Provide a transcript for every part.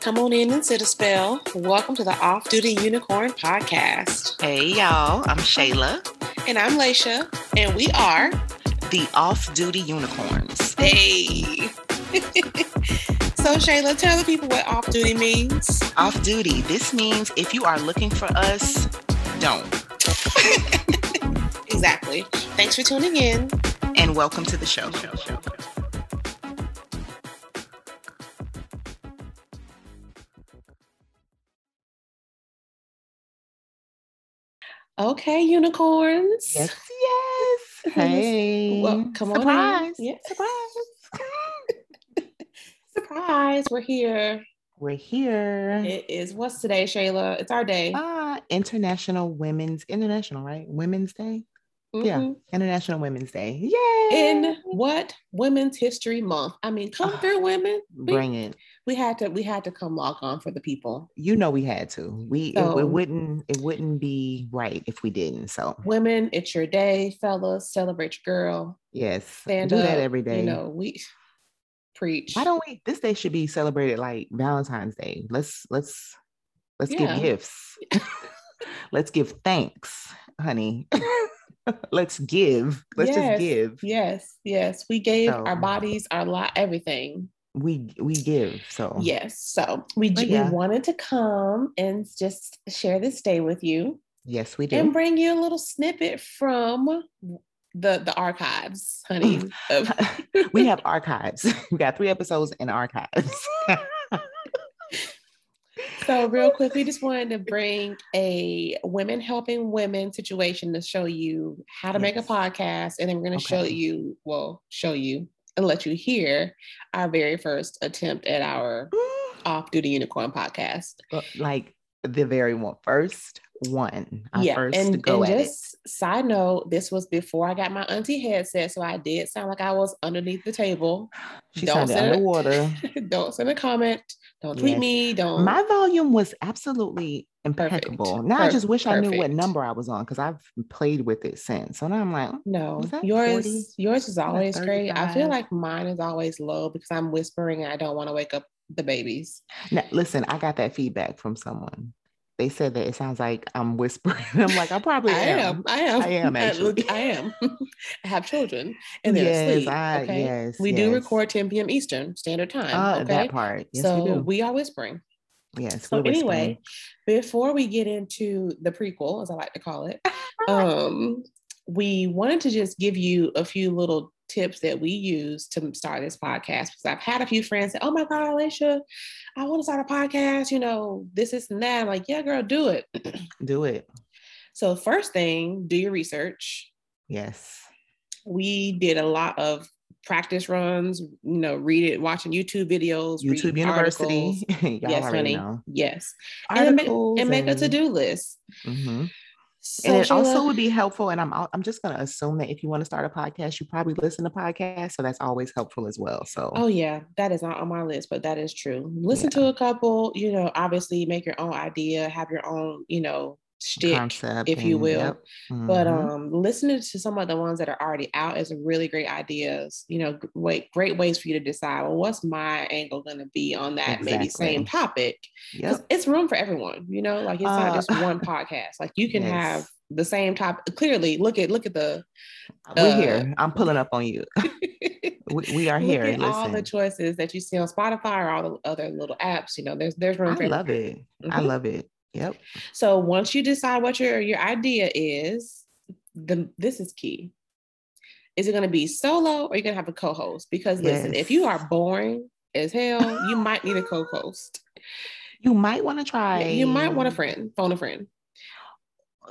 Come on in and sit a spell. Welcome to the Off Duty Unicorn Podcast. Hey, y'all. I'm Shayla. And I'm Laisha. And we are the Off Duty Unicorns. Hey. so, Shayla, tell the people what off duty means. Off duty. This means if you are looking for us, don't. exactly. Thanks for tuning in. And welcome to the show. Okay, unicorns. Yes, yes. Hey. Well, come surprise. on in. Yeah, surprise. surprise. We're here. We're here. It is what's today, Shayla? It's our day. Ah, uh, International Women's International, right? Women's Day. Mm-hmm. Yeah, International Women's Day. Yay! In what Women's History Month? I mean, come through, women. Bring it. We had to. We had to come log on for the people. You know, we had to. We so, it, it, wouldn't. It wouldn't be right if we didn't. So, women, it's your day, fellas. Celebrate your girl. Yes, stand do up, that every day. You know, we preach. Why don't we? This day should be celebrated like Valentine's Day. Let's let's let's yeah. give gifts. let's give thanks, honey. let's give. Let's yes, just give. Yes, yes. We gave so, our bodies, our lot, everything. We we give. So yes. So we, yeah. we wanted to come and just share this day with you. Yes, we do. And bring you a little snippet from the the archives, honey. we have archives. We got three episodes in archives. So, real quick, we just wanted to bring a women helping women situation to show you how to yes. make a podcast. And then we're going to okay. show you, well, show you and let you hear our very first attempt at our off duty unicorn podcast. Like the very one first one. yeah, first and, and just it. side note, this was before I got my auntie headset, so I did sound like I was underneath the table. She don't sounded underwater. A, don't send a comment. Don't tweet yes. me. Don't. My volume was absolutely impeccable. Perfect. Now Perfect. I just wish Perfect. I knew what number I was on because I've played with it since. So now I'm like, mm, no, yours 40? yours is always great. I feel like mine is always low because I'm whispering and I don't want to wake up the babies. Now, listen, I got that feedback from someone. They said that it sounds like I'm whispering. I'm like, I probably I am. I am. I am actually. I am. I have children and they're yes, asleep. I, okay. Yes. We yes. do record 10 p.m. Eastern standard time. Uh, okay. That part. Yes, so we, we, are whispering. Yes. So anyway, before we get into the prequel, as I like to call it, um, we wanted to just give you a few little tips that we use to start this podcast because I've had a few friends say, Oh my God, Alicia, I want to start a podcast, you know, this, this, and that. I'm like, yeah, girl, do it. do it. So, first thing, do your research. Yes. We did a lot of practice runs, you know, read it, watching YouTube videos, YouTube University. yes, honey. Know. Yes. Articles and, make, and make a to do list. Mm-hmm. So and it also would be helpful. And I'm I'm just going to assume that if you want to start a podcast, you probably listen to podcasts, so that's always helpful as well. So oh yeah, that is not on my list, but that is true. Listen yeah. to a couple. You know, obviously make your own idea, have your own you know stick, Concept if you will. Yep. Mm-hmm. But um, listening to some of the ones that are already out is really great ideas. You know, great great ways for you to decide. Well, what's my angle going to be on that exactly. maybe same topic? Yep. It's room for everyone. You know, like it's uh, not just one podcast. Like you can yes. have the same topic. Clearly, look at look at the. We're uh, here. I'm pulling up on you. we, we, are here. Listen. all the choices that you see on Spotify or all the other little apps. You know, there's there's room. I love it. Mm-hmm. I love it. Yep. So once you decide what your your idea is, the this is key. Is it going to be solo or are you going to have a co-host? Because listen, if you are boring as hell, you might need a co-host. You might want to try. You might want a friend, phone a friend.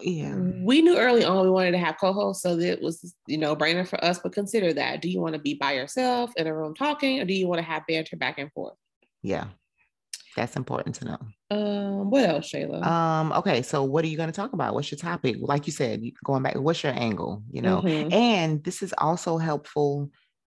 Yeah. We knew early on we wanted to have co-hosts, so that was, you know, brainer for us. But consider that. Do you want to be by yourself in a room talking, or do you want to have banter back and forth? Yeah. That's important to know. Um, what else, Shayla? Um, okay, so what are you going to talk about? What's your topic? Like you said, going back, what's your angle? You know, mm-hmm. and this is also helpful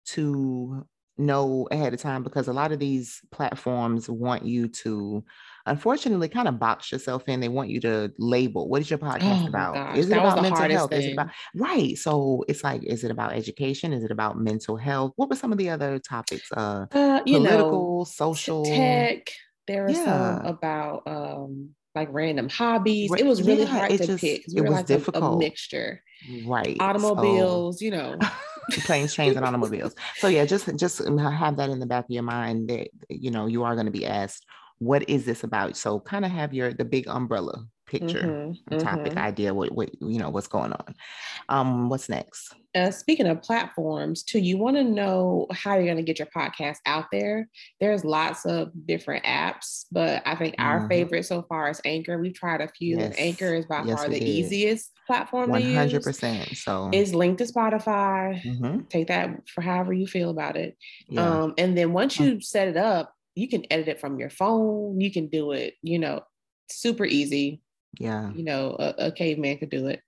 to know ahead of time because a lot of these platforms want you to unfortunately kind of box yourself in. They want you to label what is your podcast oh about? Gosh, is it about mental health? Thing. Is it about right? So it's like, is it about education? Is it about mental health? What were some of the other topics? Uh, uh you political, know, social, tech. There was yeah. some about um like random hobbies. It was really yeah, hard to just, pick. We it was like difficult. A, a mixture. Right. Automobiles, so, you know. planes, trains, and automobiles. So yeah, just just have that in the back of your mind that you know you are going to be asked, what is this about? So kind of have your the big umbrella picture, mm-hmm, topic, mm-hmm. idea, what what you know what's going on. Um, what's next? Uh, speaking of platforms, too, you want to know how you're going to get your podcast out there. There's lots of different apps, but I think our mm-hmm. favorite so far is Anchor. We've tried a few, yes. and Anchor is by yes, far the did. easiest platform 100%. So it's linked to Spotify. Mm-hmm. Take that for however you feel about it. Yeah. Um, and then once you set it up, you can edit it from your phone. You can do it, you know, super easy. Yeah. You know, a, a, caveman could do it.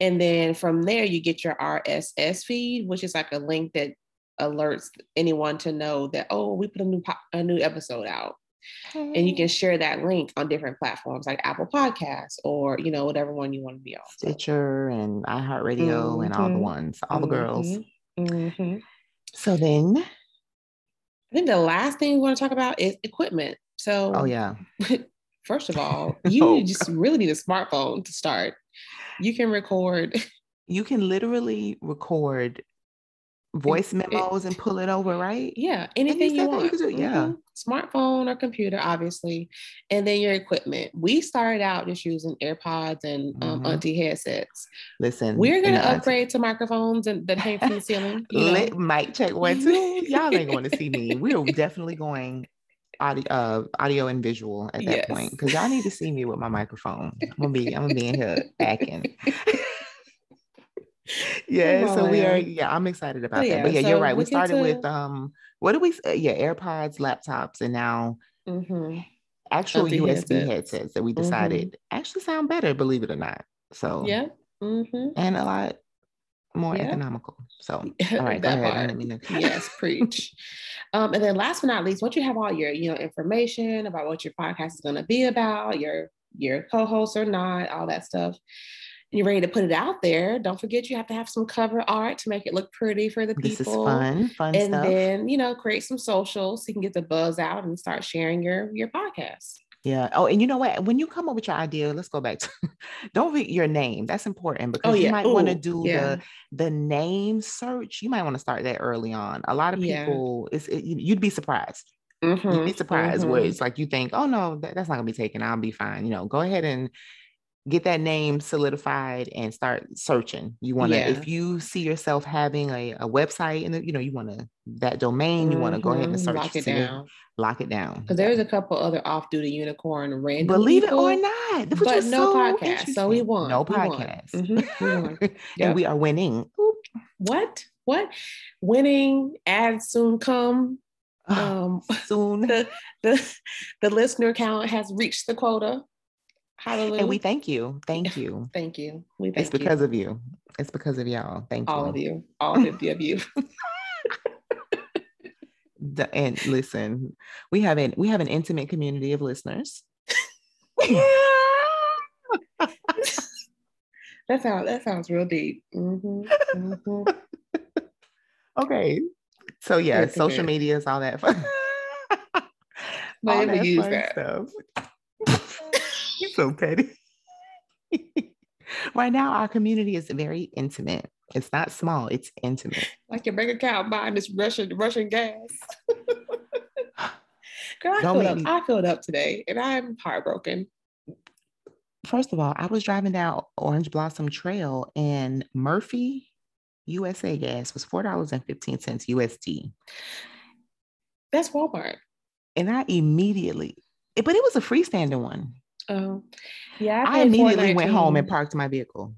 And then from there, you get your RSS feed, which is like a link that alerts anyone to know that, oh, we put a new, po- a new episode out. And you can share that link on different platforms like Apple Podcasts or, you know, whatever one you want to be on. Stitcher and iHeartRadio mm-hmm. and all the mm-hmm. ones, all the girls. Mm-hmm. mm-hmm. So then I think the last thing we want to talk about is equipment. So, oh, yeah. First of all, you oh, just really need a smartphone to start. You can record. You can literally record voice memos it, and pull it over, right? Yeah, anything you, you want. You yeah, mm-hmm. smartphone or computer, obviously, and then your equipment. We started out just using AirPods and um, mm-hmm. Auntie headsets. Listen, we're gonna upgrade to microphones and that hang from the ceiling. You know? Let mic check one two. Y'all ain't going to see me. We are definitely going audio, uh, audio and visual at that yes. point because y'all need to see me with my microphone. I'm gonna be, I'm gonna be in here acting. yeah, so we are. Yeah, I'm excited about yeah, that. But yeah, so you're right. We started to... with um, what do we? Uh, yeah, AirPods, laptops, and now mm-hmm. actual USB headsets. headsets. that we decided mm-hmm. actually sound better. Believe it or not. So yeah, mm-hmm. and a lot more yeah. economical. So, all right, that part. yes, preach. Um, and then last but not least, once you have all your, you know, information about what your podcast is going to be about, your your co-host or not, all that stuff, and you're ready to put it out there. Don't forget you have to have some cover art to make it look pretty for the people. This is fun, fun and stuff. then you know, create some socials so you can get the buzz out and start sharing your your podcast. Yeah. Oh, and you know what? When you come up with your idea, let's go back to don't read your name. That's important oh, because oh, yeah. you might want to do yeah. the the name search. You might want to start that early on. A lot of people, yeah. it's it, you'd be surprised. Mm-hmm. You'd be surprised mm-hmm. where it's like you think, oh no, that, that's not gonna be taken. I'll be fine. You know, go ahead and get that name solidified and start searching. You want to, yeah. if you see yourself having a, a website and you know, you want to that domain, you want to mm-hmm. go ahead and mm-hmm. search lock it down. Lock it down. Because there's a couple other off-duty unicorn random. Believe people, it or not, but no so podcast. So we won. No podcast. Mm-hmm. We won. yep. and we are winning. What? What? Winning ads soon come. Um, soon the, the the listener count has reached the quota. Hallelujah. And we thank you. Thank you. thank you. We thank it's because you. of you. It's because of y'all. Thank all you. All of you. All 50 of you. and listen, we have an we have an intimate community of listeners. that sounds that sounds real deep. Mm-hmm. Mm-hmm. okay. So yeah, social media is all that fun. all that that. stuff so petty. right now, our community is very intimate. It's not small, it's intimate. Like your bank account buying this Russian Russian gas. Girl, I filled, up, me... I filled up today and I'm heartbroken. First of all, I was driving down Orange Blossom Trail and Murphy USA gas was $4.15 USD. That's Walmart. And I immediately, but it was a freestanding one. Oh, yeah. I, I immediately went home and parked my vehicle.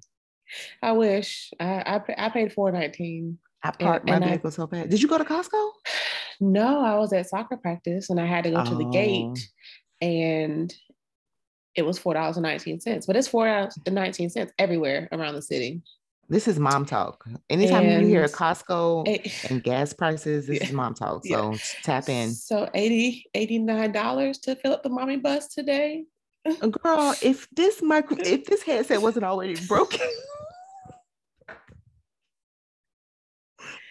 I wish I I, I paid four nineteen. I parked and, my and vehicle I, so bad. Did you go to Costco? No, I was at soccer practice and I had to go oh. to the gate, oh. and it was four dollars and nineteen cents. But it's four dollars and nineteen cents everywhere around the city. This is mom talk. Anytime and, you hear Costco it, and gas prices, this yeah, is mom talk. So yeah. tap in. So 80 $89 to fill up the mommy bus today. Girl, if this micro if this headset wasn't already broken.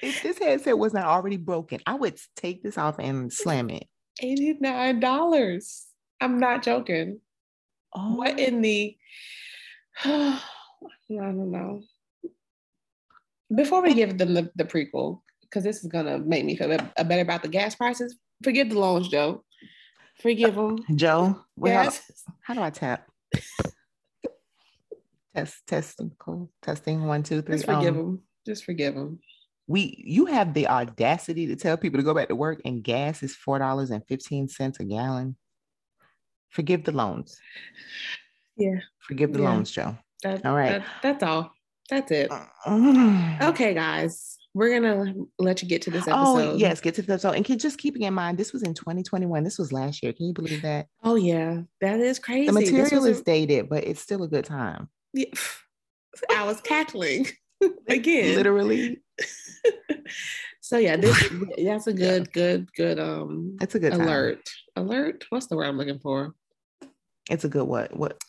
if this headset was not already broken, I would take this off and slam it. $89. I'm not joking. Oh. What in the I don't know. Before we give them the, the prequel, because this is gonna make me feel better about the gas prices, forgive the loans, Joe. Forgive them. Joe, well, yes. how, do I tap? Test, testing, cool. Testing, one, two, three. Just forgive um, them. Just forgive them we you have the audacity to tell people to go back to work and gas is four dollars and fifteen cents a gallon. Forgive the loans. Yeah. Forgive the yeah. loans, Joe. That, all right. That, that's all. That's it. okay, guys. We're gonna let you get to this oh, episode. Oh yes, get to the episode. And just keeping in mind, this was in 2021. This was last year. Can you believe that? Oh yeah, that is crazy. The material is a... dated, but it's still a good time. Yeah. I was cackling again. Literally. so yeah, this that's a good, yeah. good, good um it's a good alert. Time. Alert. What's the word I'm looking for? It's a good what? What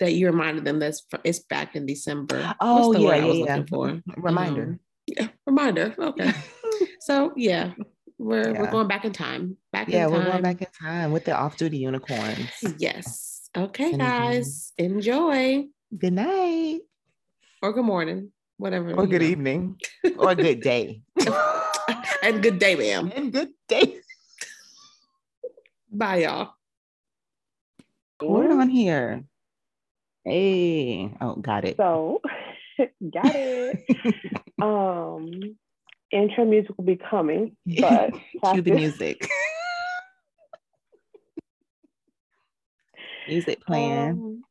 that you reminded them that's it's back in December. Oh yeah, yeah, yeah. For? Reminder. Um, yeah, reminder. Okay. so yeah, we're yeah. we're going back in time. Back yeah, in time. we're going back in time with the off-duty unicorns. Yes. Okay, mm-hmm. guys. Enjoy. Good night. Or good morning whatever. Or good know. evening. or good day. and good day, ma'am. And good day. Bye, y'all. What on here? Hey. Oh, got it. So, got it. Um, intro music will be coming, but cue the music. music playing.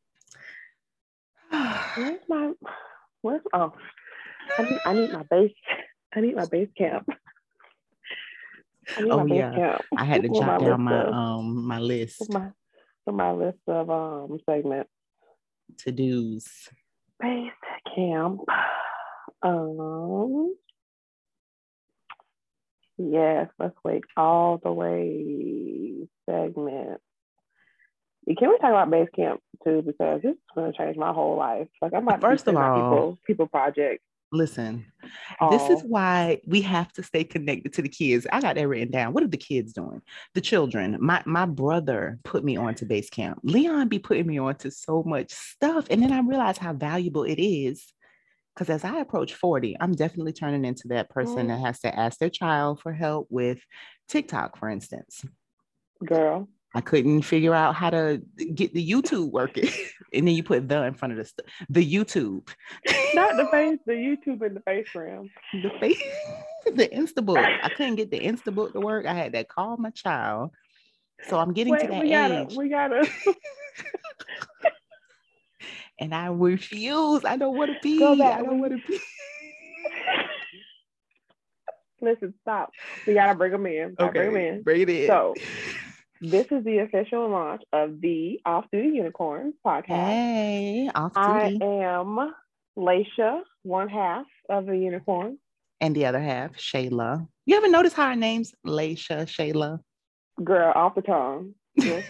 Um, where's my Where's oh I need I need my base I need my base camp. oh yeah. Camp. I had to jot down my of, um my list. My my list of um segments. To do's. Base camp. Um yes, let's wait all the way segment. Can we talk about base camp too? Because this is going to change my whole life. Like I'm about first of all, people, people project. Listen, oh. this is why we have to stay connected to the kids. I got that written down. What are the kids doing? The children. My my brother put me on to base camp. Leon be putting me on to so much stuff, and then I realized how valuable it is. Because as I approach 40, I'm definitely turning into that person mm. that has to ask their child for help with TikTok, for instance. Girl, I couldn't figure out how to get the YouTube working. and then you put the in front of the st- the YouTube. Not the face, the YouTube and the FaceGram. The face, the Instabook. I couldn't get the Instabook to work. I had to call my child. So I'm getting Wait, to that we gotta, age. We gotta. And I refuse. I don't want to be. I don't want to be. Listen, stop. We gotta bring them in. Okay, bring them in. Bring it in. So this is the official launch of the Off Duty Unicorns podcast. Hey, off duty. I am Laisha, one half of the unicorn. And the other half, Shayla. You ever notice how our name's Laisha, Shayla? Girl, off the tongue. Yes.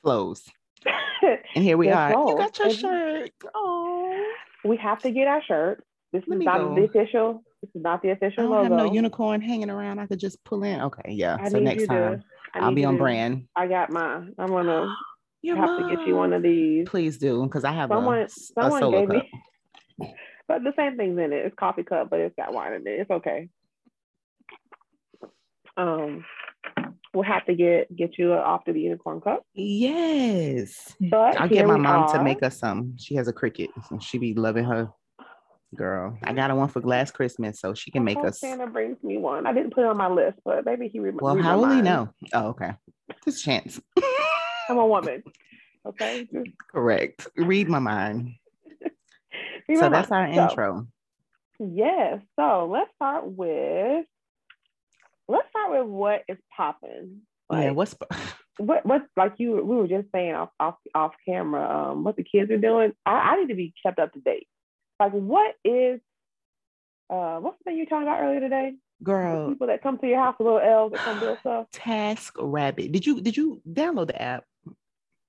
Flows. and here we are. You got your shirt. Oh. We have to get our shirt. This Let is not go. the official. This is not the official I don't logo. Have no unicorn hanging around. I could just pull in. Okay, yeah. I so next time. To, I'll be on brand. I got mine. I'm gonna Your have mom. to get you one of these. Please do, because I have someone. A, someone a gave cup. me. But the same thing's in it. It's coffee cup, but it's got wine in it. It's okay. Um, we'll have to get get you off to the unicorn cup. Yes, but I'll get my mom are. to make us some. She has a Cricut. so she be loving her girl. I got a one for last Christmas, so she can make us. Santa brings me one. I didn't put it on my list, but maybe he. Re- well, how will he know? Oh, okay. Just chance. I'm a woman. Okay. Correct. Read my mind. Read so my that's mind. our so, intro. Yes. So let's start with. Let's start with what is popping. Like, yeah. What's. what what's like you we were just saying off off off camera um what the kids are doing I, I need to be kept up to date Like, what is uh what's the thing you were talking about earlier today? Girl, the people that come to your house, little elves that come build stuff. Task Rabbit. Did you did you download the app?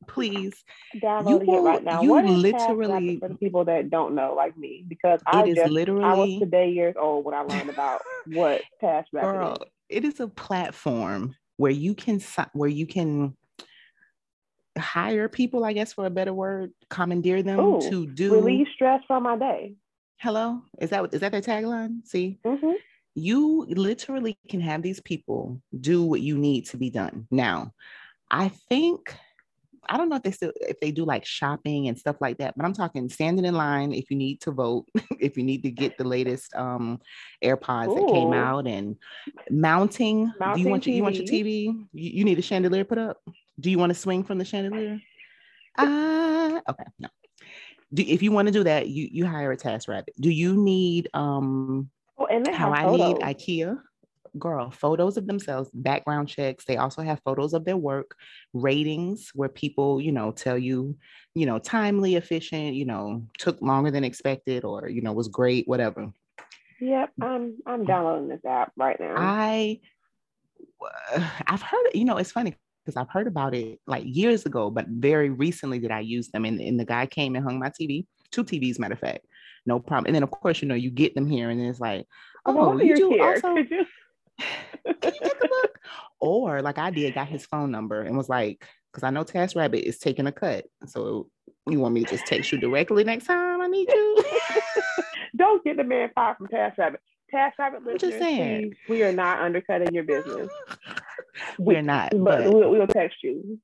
Please download it right now. You what literally for the people that don't know, like me, because I just literally I was today years old when I learned about what Task Rabbit girl, is. It is a platform where you can where you can hire people, I guess for a better word, commandeer them Ooh, to do relieve stress from my day. Hello, is that is that their tagline? See, mm-hmm. you literally can have these people do what you need to be done. Now, I think I don't know if they still if they do like shopping and stuff like that, but I'm talking standing in line if you need to vote, if you need to get the latest um AirPods Ooh. that came out and mounting. mounting do you want your, you want your TV? You, you need a chandelier put up? Do you want to swing from the chandelier? Ah, uh, okay, no. Do, if you want to do that, you you hire a task rabbit. Do you need um oh, and how I need IKEA? Girl, photos of themselves, background checks. They also have photos of their work, ratings where people, you know, tell you, you know, timely, efficient, you know, took longer than expected or, you know, was great, whatever. Yep, I'm I'm mm. downloading this app right now. I I've heard, you know, it's funny because I've heard about it like years ago, but very recently did I use them. And, and the guy came and hung my TV, two TVs, matter of fact, no problem. And then of course, you know, you get them here and it's like, oh, you do here. also. Can you take a look? Or like I did, got his phone number and was like, because I know Task Rabbit is taking a cut. So you want me to just text you directly next time I need you? Don't get the man fired from Task Rabbit. Task Rabbit listeners, just saying. we are not undercutting your business. We're not, but, but we'll, we'll, text you.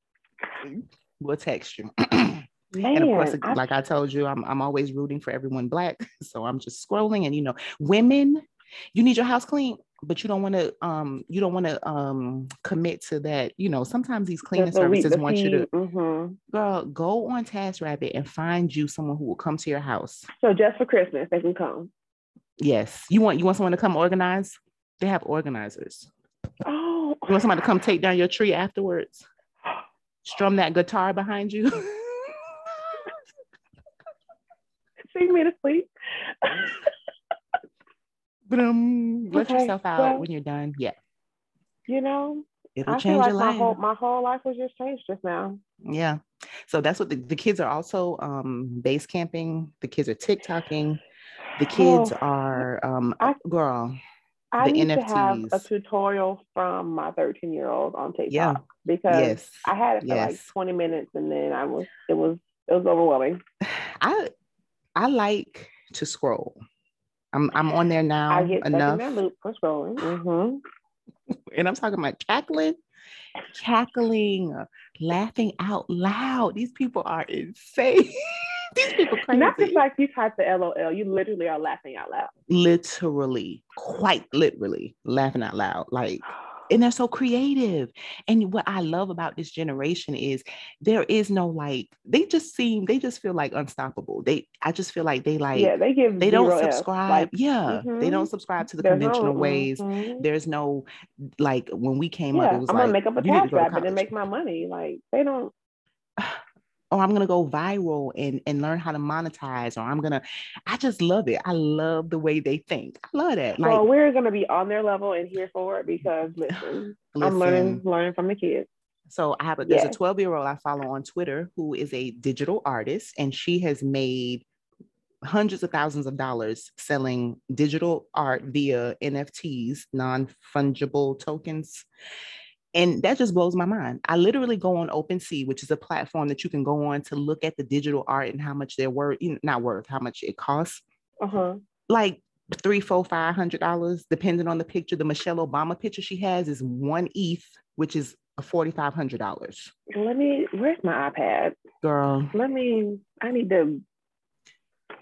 We'll text you. Man, and of course, I, like I told you, I'm I'm always rooting for everyone black. So I'm just scrolling, and you know, women, you need your house clean, but you don't want to um you don't want to um commit to that. You know, sometimes these cleaning the services want you to mm-hmm. girl go on Task Rabbit and find you someone who will come to your house. So just for Christmas, they can come. Yes. You want you want someone to come organize? They have organizers. Oh. You want somebody to come take down your tree afterwards? Strum that guitar behind you. Sing me to sleep. but let okay, yourself out well, when you're done. Yeah. You know, it'll I change like your life. My whole, my whole life was just changed just now. Yeah. So that's what the, the kids are also um base camping. The kids are TikToking the kids oh, are um I, girl. I the need NFTs. to have a tutorial from my 13 year old on TikTok yeah. because yes. I had it for yes. like 20 minutes and then I was it was it was overwhelming. I I like to scroll. I'm I'm on there now I get enough. that loop for scrolling. Mm-hmm. and I'm talking about cackling, cackling, laughing out loud. These people are insane. These people crazy. Not just like you type the LOL, you literally are laughing out loud. Literally, quite literally laughing out loud. Like, and they're so creative. And what I love about this generation is there is no like, they just seem, they just feel like unstoppable. They, I just feel like they like, yeah, they give, they don't subscribe. Like, yeah, mm-hmm. they don't subscribe to the There's conventional no, ways. Mm-hmm. There's no, like, when we came yeah, up, it was I'm like, gonna make up a task rabbit and make my money. Like, they don't or I'm gonna go viral and and learn how to monetize, or I'm gonna. I just love it. I love the way they think. I love that. Like, well, we're gonna be on their level and here for it because listen, listen I'm learning learning from the kids. So I have a there's yes. a 12 year old I follow on Twitter who is a digital artist, and she has made hundreds of thousands of dollars selling digital art via NFTs, non fungible tokens and that just blows my mind. I literally go on OpenSea, which is a platform that you can go on to look at the digital art and how much they're worth, not worth, how much it costs. Uh-huh. Like three, four, five hundred dollars, depending on the picture. The Michelle Obama picture she has is one ETH, which is forty five hundred dollars. Let me. Where's my iPad, girl? Let me. I need to.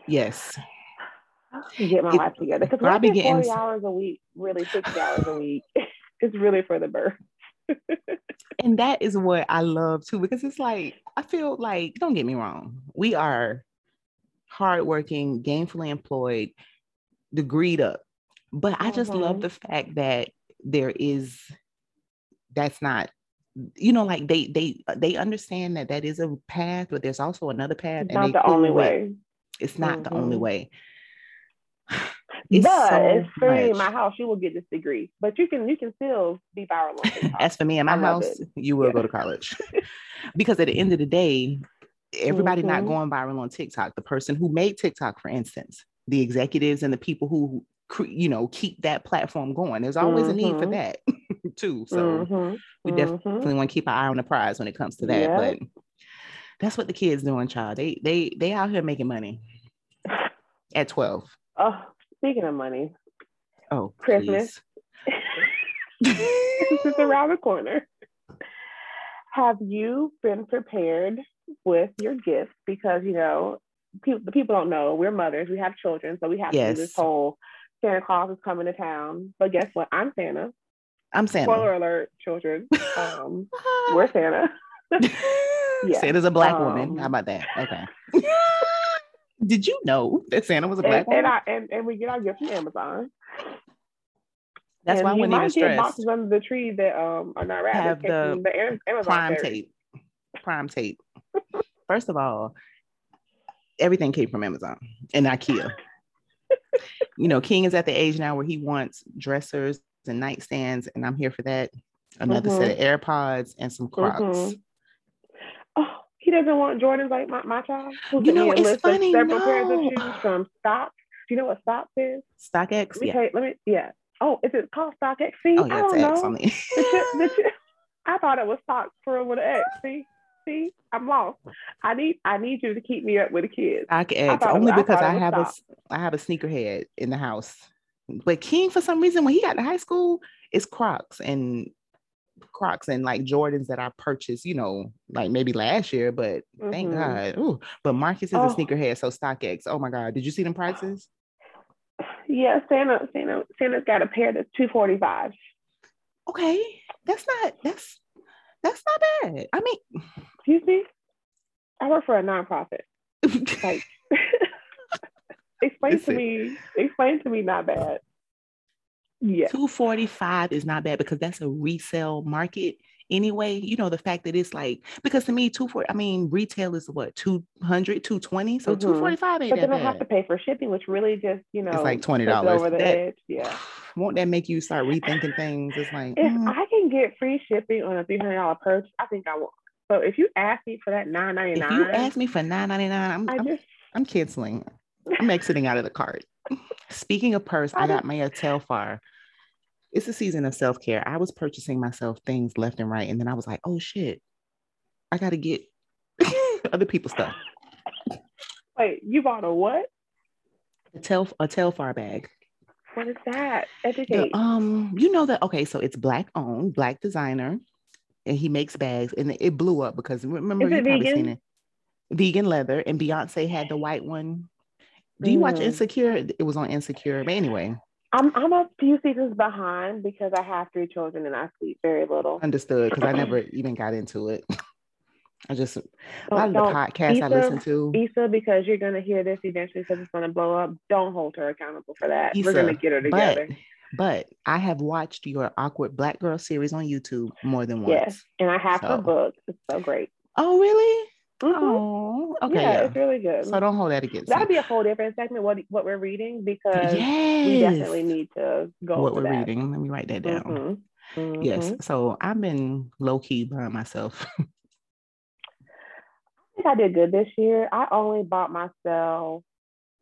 Yes. I get my it, life together because working getting... forty hours a week, really sixty hours a week, it's really for the birth and that is what I love too, because it's like, I feel like, don't get me wrong, we are hardworking, gainfully employed, degreed up. But I just mm-hmm. love the fact that there is, that's not, you know, like they they they understand that that is a path, but there's also another path. It's not the only way. It's not mm-hmm. the only mm-hmm. way. It's but so as for me in my house, you will get this degree, but you can you can still be viral. As for me in my house, you will yeah. go to college because at the end of the day, everybody mm-hmm. not going viral on TikTok. The person who made TikTok, for instance, the executives and the people who you know keep that platform going. There's always mm-hmm. a need for mm-hmm. that too. So mm-hmm. we definitely mm-hmm. want to keep our eye on the prize when it comes to that. Yep. But that's what the kids doing, child. They they they out here making money at 12. Oh, speaking of money. Oh, Christmas. this is around the corner. Have you been prepared with your gifts? Because you know, people the people don't know we're mothers, we have children, so we have yes. to do this whole Santa Claus is coming to town. But guess what? I'm Santa. I'm Santa. Spoiler alert, children. Um, we're Santa. yeah. Santa's a black um, woman. How about that? Okay. Did you know that Santa was a black and, woman? And, I, and, and we get our gifts from Amazon. That's and why I wouldn't even stress. boxes under the tree that um are not wrapped. Have the, the Amazon prime tape. Prime tape. First of all, everything came from Amazon and IKEA. you know, King is at the age now where he wants dressers and nightstands, and I'm here for that. Another mm-hmm. set of AirPods and some Crocs. Mm-hmm. He doesn't want Jordans like my, my child. Who's you know, it's funny. Several no. pairs of shoes from Stock. Do you know what Stock is? StockX. Let me, yeah. let me yeah. Oh, is it called StockX? See, oh, yeah, I don't know. the the I thought it was Stock for with an X. See, see, I'm lost. I need I need you to keep me up with the kids. StockX only because I, I have a I have a sneakerhead in the house. But King, for some reason, when he got to high school, it's Crocs and Crocs and like Jordans that I purchased, you know, like maybe last year, but mm-hmm. thank God. Ooh, but Marcus is oh. a sneakerhead, so StockX. Oh my God, did you see them prices? Yeah, Santa, Santa, Santa's got a pair that's two forty five. Okay, that's not that's that's not bad. I mean, excuse me, I work for a nonprofit. like, explain to me, explain to me, not bad. Yeah. 245 is not bad because that's a resale market anyway. You know, the fact that it's like, because to me, 240, I mean, retail is what, 200, 220? So mm-hmm. 245 ain't But then. I have to pay for shipping, which really just, you know, it's like $20 over the that, edge. Yeah. Won't that make you start rethinking things? It's like, if mm. I can get free shipping on a $300 purchase, I think I will. So if you ask me for that nine ninety nine, if you ask me for nine ninety nine, I'm I just, I'm, I'm canceling. I'm exiting out of the cart. Speaking of purse, I, got my Telfar. It's a season of self care. I was purchasing myself things left and right, and then I was like, oh shit, I got to get other people's stuff. Wait, you bought a what? A tel a Telfar bag. What is that? Educate. The, um, you know that okay, so it's black owned, black designer, and he makes bags, and it blew up because remember you probably vegan? seen it. Vegan leather, and Beyonce had the white one. Do you mm. watch Insecure? It was on Insecure, but anyway. I'm I'm a few seasons behind because I have three children and I sleep very little. Understood, because I never even got into it. I just a lot of the podcasts Issa, I listen to. Issa, because you're gonna hear this eventually, because it's gonna blow up. Don't hold her accountable for that. Issa, We're gonna get her together. But, but I have watched your awkward black girl series on YouTube more than once. Yes, and I have so. her book. It's so great. Oh, really? Mm-hmm. Oh, okay. Yeah, yeah, it's really good. So don't hold that against. That'd be a whole different segment. What what we're reading because yes. we definitely need to go. What we're that. reading. Let me write that down. Mm-hmm. Mm-hmm. Yes. So I've been low key by myself. I think I did good this year. I only bought myself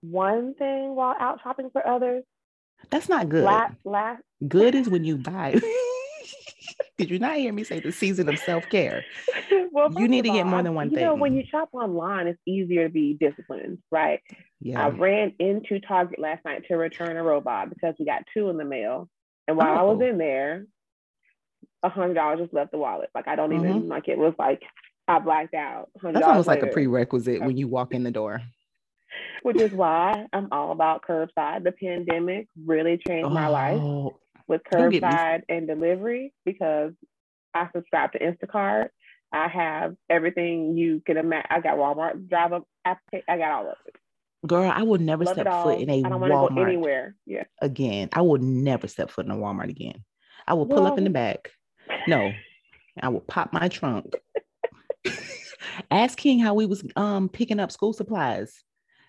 one thing while out shopping for others. That's not good. Last, last... Good is when you buy. Did you not hear me say the season of self care? well, you need to all, get more than one you thing. know, when you shop online, it's easier to be disciplined, right? Yeah. I ran into Target last night to return a robot because we got two in the mail, and while oh. I was oh. in there, a hundred dollars just left the wallet. Like I don't mm-hmm. even like it was like I blacked out. That's almost later. like a prerequisite when you walk in the door. Which is why I'm all about curbside. The pandemic really changed oh, my life oh, with curbside and delivery because I subscribe to Instacart. I have everything you can imagine. I got Walmart drive up. I got all of it. Girl, I would never Love step foot in a I don't Walmart go anywhere. Yeah. Again, I would never step foot in a Walmart again. I will pull well, up in the back. No, I will pop my trunk. Ask King how we was um picking up school supplies.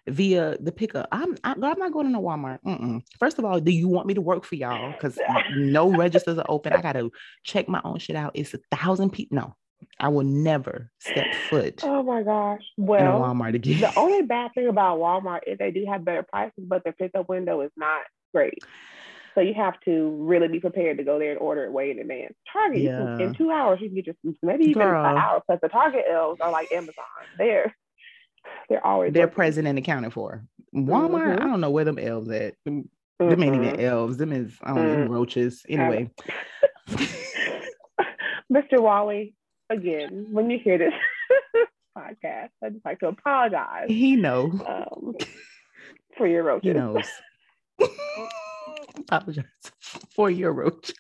Via the pickup. I'm I, am not going to Walmart. Mm-mm. First of all, do you want me to work for y'all? Because no registers are open. I gotta check my own shit out. It's a thousand people. No, I will never step foot. Oh my gosh! Well, Walmart again. The only bad thing about Walmart is they do have better prices, but their pickup window is not great. So you have to really be prepared to go there and order it way in advance. Target, yeah. in two hours, you can get your maybe even Girl. an hour because the Target elves are like Amazon. They're they're always they're working. present and accounted for. Walmart, mm-hmm. I don't know where them elves at. Them, mm-hmm. them ain't even elves. Them is I don't know, mm-hmm. roaches. Anyway. Mr. Wally, again, when you hear this podcast, I'd just like to apologize. He knows. Um, for your roaches. He knows. apologize for your roaches.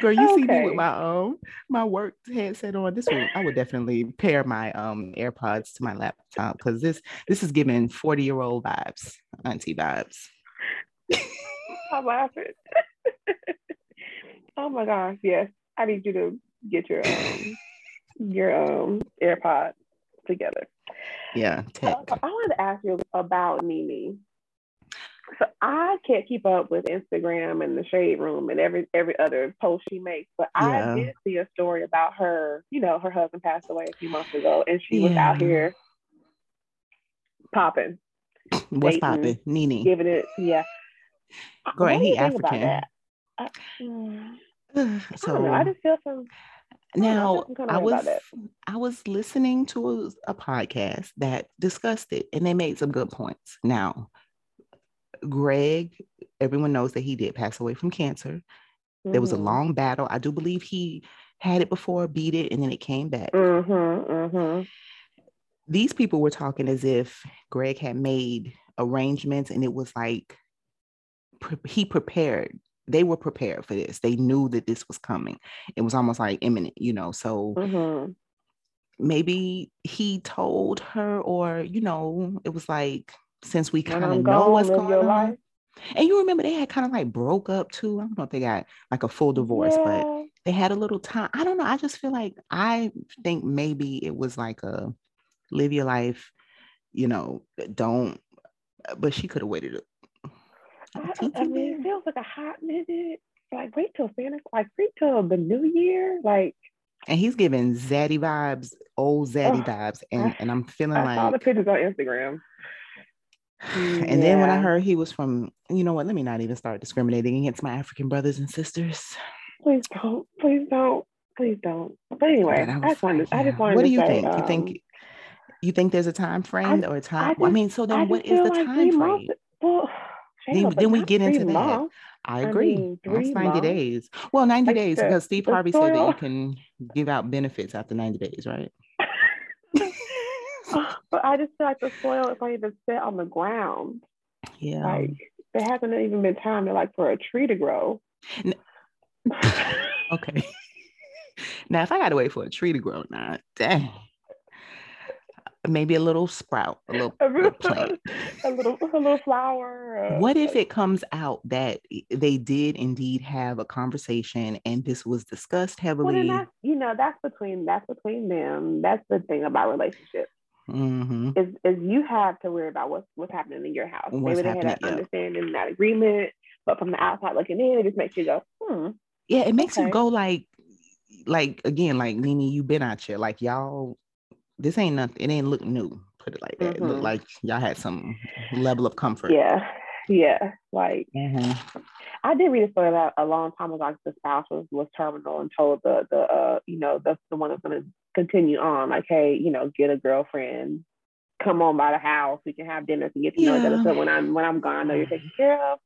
Girl, you okay. see me with my um my work headset on. This would I would definitely pair my um AirPods to my laptop because this this is giving 40 year old vibes, auntie vibes. I'm laughing. oh my gosh, yes. I need you to get your um your um AirPods together. Yeah. Uh, I wanted to ask you about Nene so I can't keep up with Instagram and the shade room and every every other post she makes, but yeah. I did see a story about her. You know, her husband passed away a few months ago, and she yeah. was out here popping. What's popping? Nene giving it, yeah. Ahead. He African. Uh, I, so I, I, just feel some. Now I, I was I was listening to a, a podcast that discussed it, and they made some good points. Now Gregg, everyone knows that he did pass away from cancer. Mm-hmm. There was a mm-hmm. long battle. I do believe he had it before, beat it, and then it came back. Mm-hmm, mm-hmm. These people were talking as if Gregg had made arrangements and it was like pre- he prepared. They were prepared for this. They knew that this was coming. It was almost like imminent, you know. So mm-hmm. maybe he told her, or, you know, it was like, since we kind of know what's going on. Life. And you remember they had kind of like broke up too. I don't know if they got like a full divorce, yeah. but they had a little time. I don't know. I just feel like I think maybe it was like a live your life, you know, don't. But she could have waited. I, I mean, it feels like a hot minute. Like wait till Santa, like wait till the new year, like. And he's giving zaddy vibes, old zaddy oh, vibes, and and I'm feeling I like saw the pictures on Instagram. And yeah. then when I heard he was from, you know what, let me not even start discriminating against my African brothers and sisters. Please don't. Please don't. Please don't. But anyway, I, I, just wanted, yeah. I just wanted What do you say, think? Um, you think you think there's a time frame I, or a time? I, just, I mean, so then what is the like time frame? Months, well, then, then we get into that. I agree. Mean, 90 months. days. Well, 90 like days the, because Steve Harvey said that you can give out benefits after 90 days, right? but I just feel like the soil is not even set on the ground. Yeah. Like there hasn't even been time to like for a tree to grow. okay. now if I gotta wait for a tree to grow, now dang. Maybe a little sprout, a little, a little plant, a little, a little flower. Uh, what if it comes out that they did indeed have a conversation and this was discussed heavily? Well, you know, that's between that's between them. That's the thing about relationships mm-hmm. is is you have to worry about what's what's happening in your house. What's Maybe they had that yeah. understanding, that agreement, but from the outside looking in, it just makes you go, hmm. Yeah, it makes okay. you go like, like again, like Nene, you've been out here, like y'all. This ain't nothing. It ain't look new. Put it like that. Mm-hmm. It looked like y'all had some level of comfort. Yeah, yeah. Like mm-hmm. I did read a story that a long time ago. Like the spouse was, was terminal and told the the uh you know the the one that's to continue on. Like, hey, you know, get a girlfriend, come on by the house. We can have dinner to get to yeah. know each other. So when I'm when I'm gone, I know you're taken care of.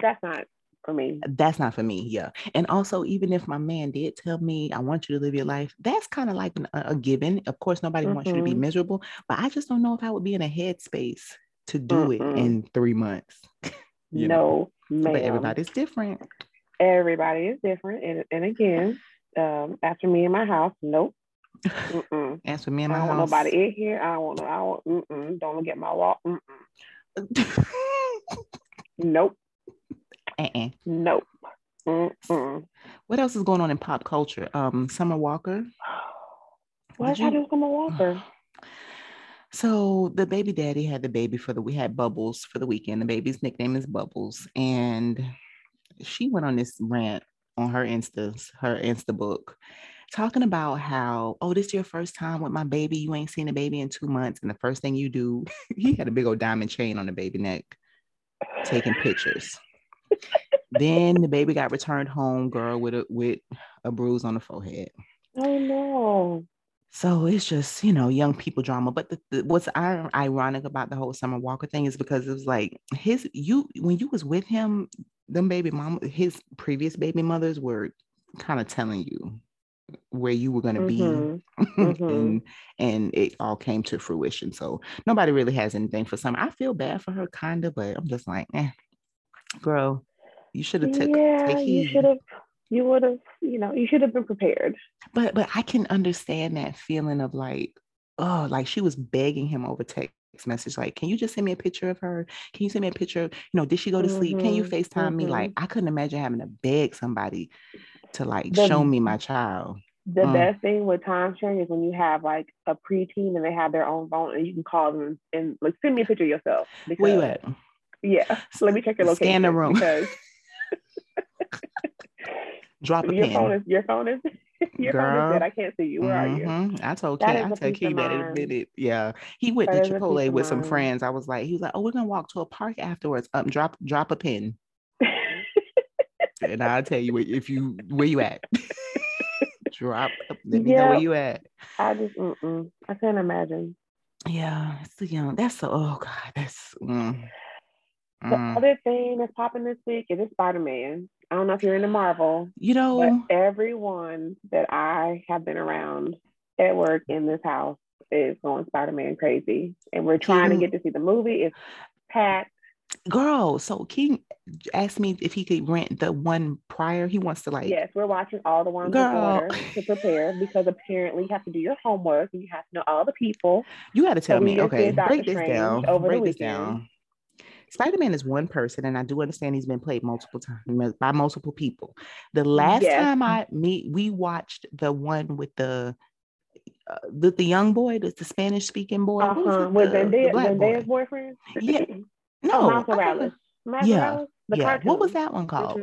That's not for me. That's not for me. Yeah. And also, even if my man did tell me, I want you to live your life, that's kind of like an, a, given. Of course, nobody mm-hmm. wants you to be mm-hmm. miserable, but I just don't know if I would be in a headspace to do mm it in three months. no, ma'am. But everybody's different. Everybody is different. And, and again, um, after me in my house, nope. Mm-mm. Answer me in my I don't house. want nobody in here. I don't want. I don't. Mm-mm. Don't look at my wall. Nope. Uh-uh. Nope. Mm-mm. What else is going on in pop culture? Um, Summer Walker. What did I do Summer Walker? So the baby daddy had the baby for the we had Bubbles for the weekend. The baby's nickname is Bubbles, and she went on this rant on her Insta, her Insta book, talking about how, oh, this is your first time with my baby. You ain't seen a baby in two months. And the first thing you do, he had a big old diamond chain on the baby neck, taking pictures. then the baby got returned home, girl, with a with a bruise on the forehead. Oh no. So it's just, you know, young people drama. But the, the, what's ironic about the whole Summer Walker thing is because it was like his you when you was with him, them baby mom, his previous baby mothers were kind of telling you where you were going to mm-hmm. be mm-hmm. and and it all came to fruition so nobody really has anything for summer i feel bad for her kind of but i'm just like eh, girl you should have took yeah you should have you would have you know you should have been prepared but but i can understand that feeling of like oh like she was begging him over text message like can you just send me a picture of her can you send me a picture of, you know did she go to mm-hmm. sleep can you mm-hmm. facetime me like mm-hmm. i couldn't imagine having to beg somebody to like the, show me my child the mm. best thing with time sharing is when you have like a preteen and they have their own phone and you can call them and, like send me a picture of yourself. Because, Where you at? Yeah. So let me check your location. Scan the room. Because Drop a your pin. Phone is, your phone is your Girl. phone is dead. I can't see you. Where mm-hmm. are you? I told Kay, I told Kay that in a minute. Yeah. He went that to Chipotle with some friends. I was like, he was like, Oh, we're gonna walk to a park afterwards. Um, drop drop a pin. And I'll tell you if you where you at. drop. Let me yep. know where you at. I just mm-mm. I can't imagine. Yeah, it's the young. That's so. Oh God, that's. Mm. The mm. other thing that's popping this week is Spider Man. I don't know if you're into Marvel. You know, everyone that I have been around at work in this house is going Spider Man crazy, and we're trying to get to see the movie. It's packed. Girl, so King asked me if he could rent the one prior. He wants to like. Yes, we're watching all the ones Girl. to prepare because apparently you have to do your homework and you have to know all the people. You got to tell so me. Okay, break this down. Break this down. Spider Man is one person, and I do understand he's been played multiple times by multiple people. The last yes. time I meet, we watched the one with the uh, the, the young boy, the, the Spanish speaking boy. Uh-huh. With Zendaya, Zendaya's boy? boyfriend? Yeah. No. Oh, Miles Morales. Miles yeah. Morales? yeah. Cartoon. What was that one called?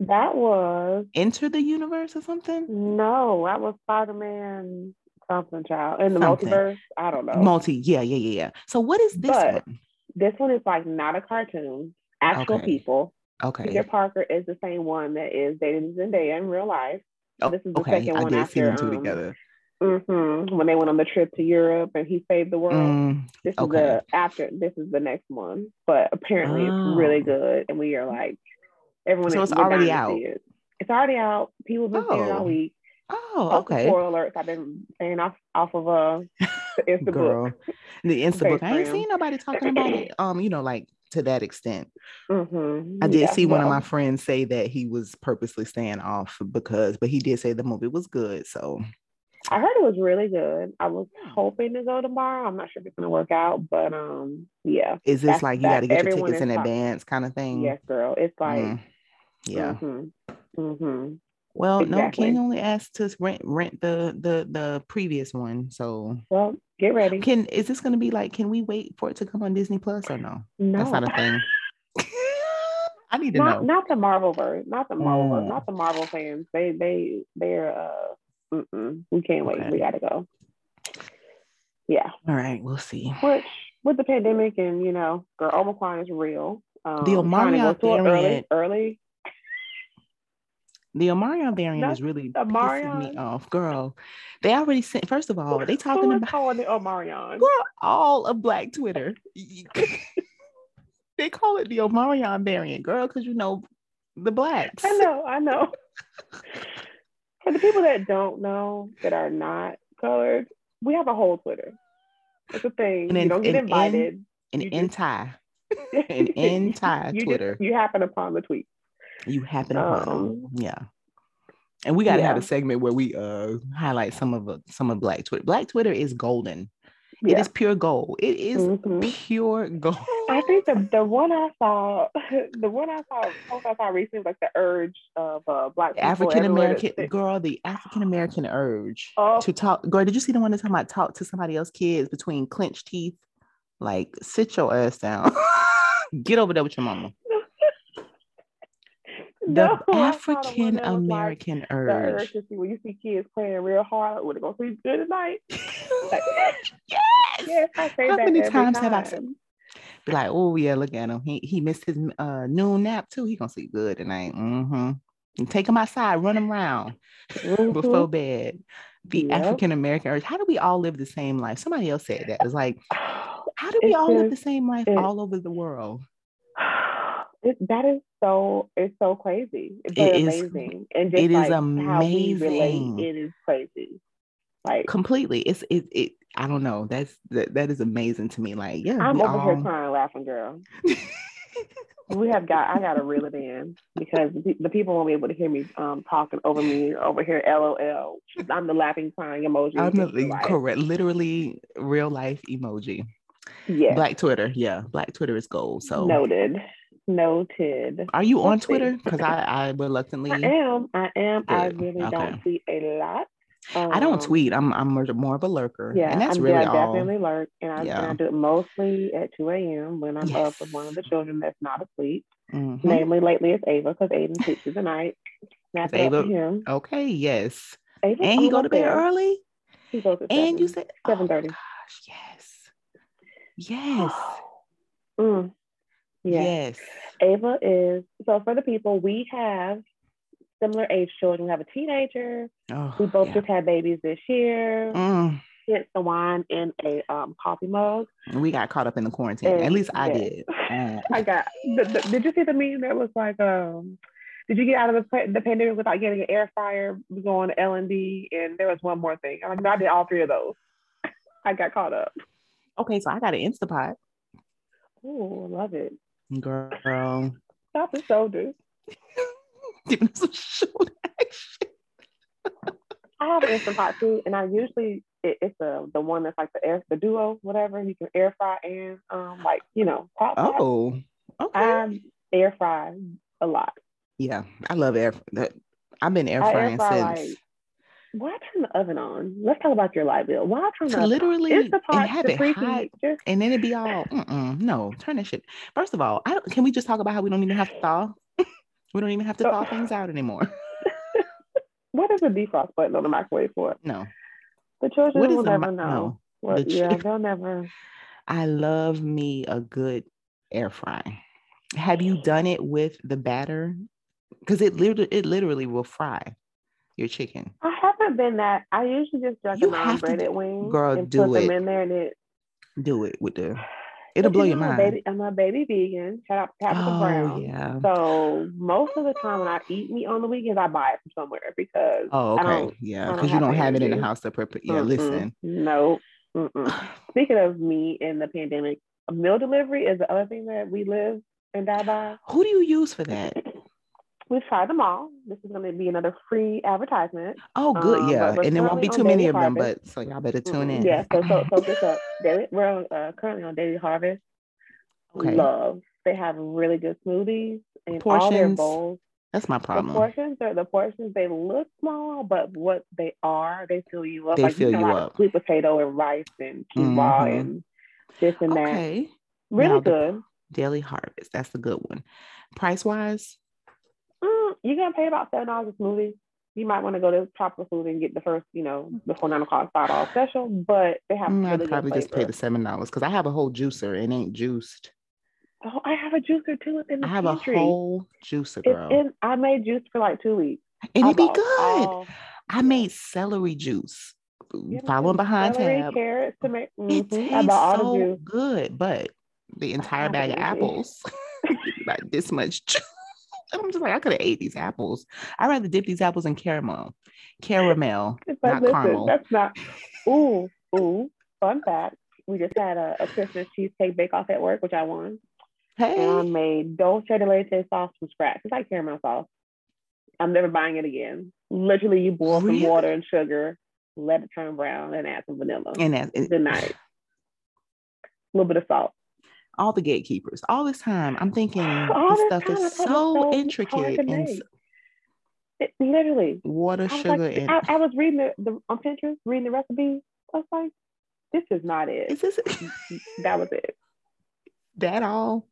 That was Enter the Universe or something? No, that was Spider Man something child. In the something. multiverse. I don't know. Multi, yeah, yeah, yeah, yeah. So what is this but one? This one is like not a cartoon, actual okay. people. Okay. Peter Parker is the same one that is dating Zendaya in real life. Oh, this is the okay. second I one after, see them two um, together. Mm-hmm. When they went on the trip to Europe and he saved the world. Mm, this is the after. This is the next one, but apparently oh. it's really good, and we are like everyone. So it's already out. It. It's already out. People have been oh. saying all week. Oh, okay. Spoiler alerts. I've been saying off off of uh the Insta book. The Insta book. I ain't seen nobody talking about it. Um, you know, like to that extent. Mm-hmm. I did yeah, see well, one of my friends say that he was purposely staying off because, but he did say the movie was good. So I heard it was really good. I was hoping to go tomorrow. I'm not sure if it's gonna work out, but um, yeah. Is this like you got to get your tickets in advance, kind of thing? Yes, girl. It's like, mm. yeah. Mm-hmm. Mm-hmm. Well, exactly. no, King only asked to rent rent the the the previous one. So well, get ready. Can is this gonna be like? Can we wait for it to come on Disney Plus or no? No, that's not a thing. I need to not, know. Not the Marvel verse, not the Marvel, mm. not the Marvel fans. They they they're uh Mm-mm. We can't wait. Okay. We gotta go. Yeah. All right, we'll see. Which with the pandemic and you know, girl, Omicron is real. Um, the Omicron variant early, early. The Omicron variant That's is really pissing me off, girl. They already sent. First of all, they talking about calling the Omicron. Girl, all of Black Twitter. they call it the Omicron variant, girl, because you know the blacks. I know, I know. For the people that don't know, that are not colored, we have a whole Twitter. It's a thing. An, you don't get an, invited. An, an entire, an entire Twitter. Just, you happen upon the tweet. You happen upon, um, yeah. And we got to yeah. have a segment where we uh highlight some of uh, some of Black Twitter. Black Twitter is golden. Yeah. It is pure gold. It is mm-hmm. pure gold. I think the the one I saw, the one I saw, I saw recently was like the urge of uh, black African American girl, the African American urge oh. to talk. Girl, did you see the one that's talking about talk to somebody else's kids between clenched teeth? Like, sit your ass down. Get over there with your mama. the no, African American like, urge. urge when you see kids playing real hard, would it go sleep good tonight? like, yes, yes, I say How many times time. have I said? Be like, oh yeah, look at him. He he missed his uh, noon nap too. He gonna sleep good tonight. Mm-hmm. And take him outside, run him around mm-hmm. before bed. The yep. African American urge. How do we all live the same life? Somebody else said that. It's like, how do we it's all just, live the same life it, all over the world? It, that is so it's so crazy. It's it is, amazing. And just it like is amazing. Relate, it is crazy. Like completely. It's it it I don't know. That's that that is amazing to me. Like, yeah. I'm over all... here crying laughing, girl. we have got I gotta reel it in because the people won't be able to hear me um talking over me over here. LOL. I'm the laughing crying emoji. I'm the, correct, literally real life emoji. Yeah. Black Twitter. Yeah. Black Twitter is gold. So noted. Noted. Are you on Twitter? Because I, I reluctantly. I am. I am. Good. I really okay. don't see a lot. Um, I don't um, tweet. I'm I'm more of a lurker. Yeah, and that's I'm, really I all. definitely lurk, and I, yeah. and I, do it mostly at 2 a.m. when I'm yes. up with one of the children that's not asleep. Mm-hmm. Namely, lately it's Ava because Aiden sleeps through the night. Snap Ava. him. Okay. Yes. Ava, and he go to bed there. early. He goes to and seven, you said seven thirty. Oh, gosh, yes. Yes. mm. Yes. yes. Ava is so for the people we have similar age children. We have a teenager. Oh, we both yeah. just had babies this year. Mm. Hence the wine in a um, coffee mug. We got caught up in the quarantine. And, At least I did. Mm. I got. The, the, did you see the meme that was like, um, did you get out of the, the pandemic without getting an air fryer, going to L and D, and there was one more thing. I'm like, I did all three of those. I got caught up. Okay, so I got an Instapot. Oh, love it. Girl. Stop the shoulders. Some shoulder action. I have an Instapot too, and I usually it, it's the the one that's like the air the duo whatever you can air fry and um like you know pop. Oh, okay. I air fry a lot. Yeah, I love air. That I've been air frying fry, since. Like, why turn the oven on? Let's talk about your light bill. Why turn to literally it's the part and have it hot, and then it be all no. Turn that shit. First of all, I don't, can we just talk about how we don't even have to thaw? we don't even have to thaw things out anymore. what is the defrost button on the microwave for? No. The children will never know. No. The yeah, they'll never. I love me a good air fry. Have you done it with the batter? Because it literally, it literally will fry your chicken. I haven't been that. I usually just drink a non-breaded wing. Girl, and do put it. them in there and it. Do it with the. It'll blow your mind. Baby, I'm a baby vegan. Shout out to Tabitha oh, Brown. Yeah. So most of the time when I eat meat on the weekends, I buy it from somewhere because. Oh, okay. Yeah, because you don't have it in the house to prepare. Yeah, mm listen. No. Speaking of me in the pandemic, meal delivery is the other thing that we live and die by. Who do you use for that? We've tried them all. This is going to be another free advertisement. Oh, good, um, yeah, and there won't be too many of them, but so y'all better tune mm-hmm. in. Yeah, so so focus up. Daily, we're uh, currently on Daily Harvest. Okay. Love. They have really good smoothies and portions. all their bowls. That's my problem. The portions are the portions. They look small, but what they are, they fill you up. They like fill you, you up. Sweet potato and rice and quinoa mm-hmm. and this and that. okay. that. Really now, good. Daily Harvest. That's a good one. Price wise, mm, you're gonna pay about seven dollars a smoothie. You might want to go to Tropical Food and get the first, you know, before nine o'clock five dollar special. But they have. Mm, really I'd probably just pay the seven dollars because I have a whole juicer and ain't juiced. Oh, I have a juicer too within the I have pantry. a whole juicer, girl. It, I made juice for like two weeks. And it'd be good. All, I made celery juice. Yeah, following behind celery, tab. Carrots, tomato. Mm-hmm. It tastes so good, but the entire bag of apples, like this much juice. I'm just like, I could have ate these apples. I'd rather dip these apples in caramel. Caramel, not listen, caramel. That's not. Ooh, ooh. Fun fact: We just had a, a Christmas cheesecake bake off at work, which I won. Hey. And I made dulce de leche sauce from scratch. It's like caramel sauce. I'm never buying it again. Literally, you boil really? some water and sugar, let it turn brown, and add some vanilla. And that's good night. A little bit of salt. All the gatekeepers. All this time, I'm thinking all this stuff is so, intricate and it, literally water, sugar, like, and I, I, was reading the, the on Pinterest, reading the recipe I was like, this is not it. Is this? that was it. That all?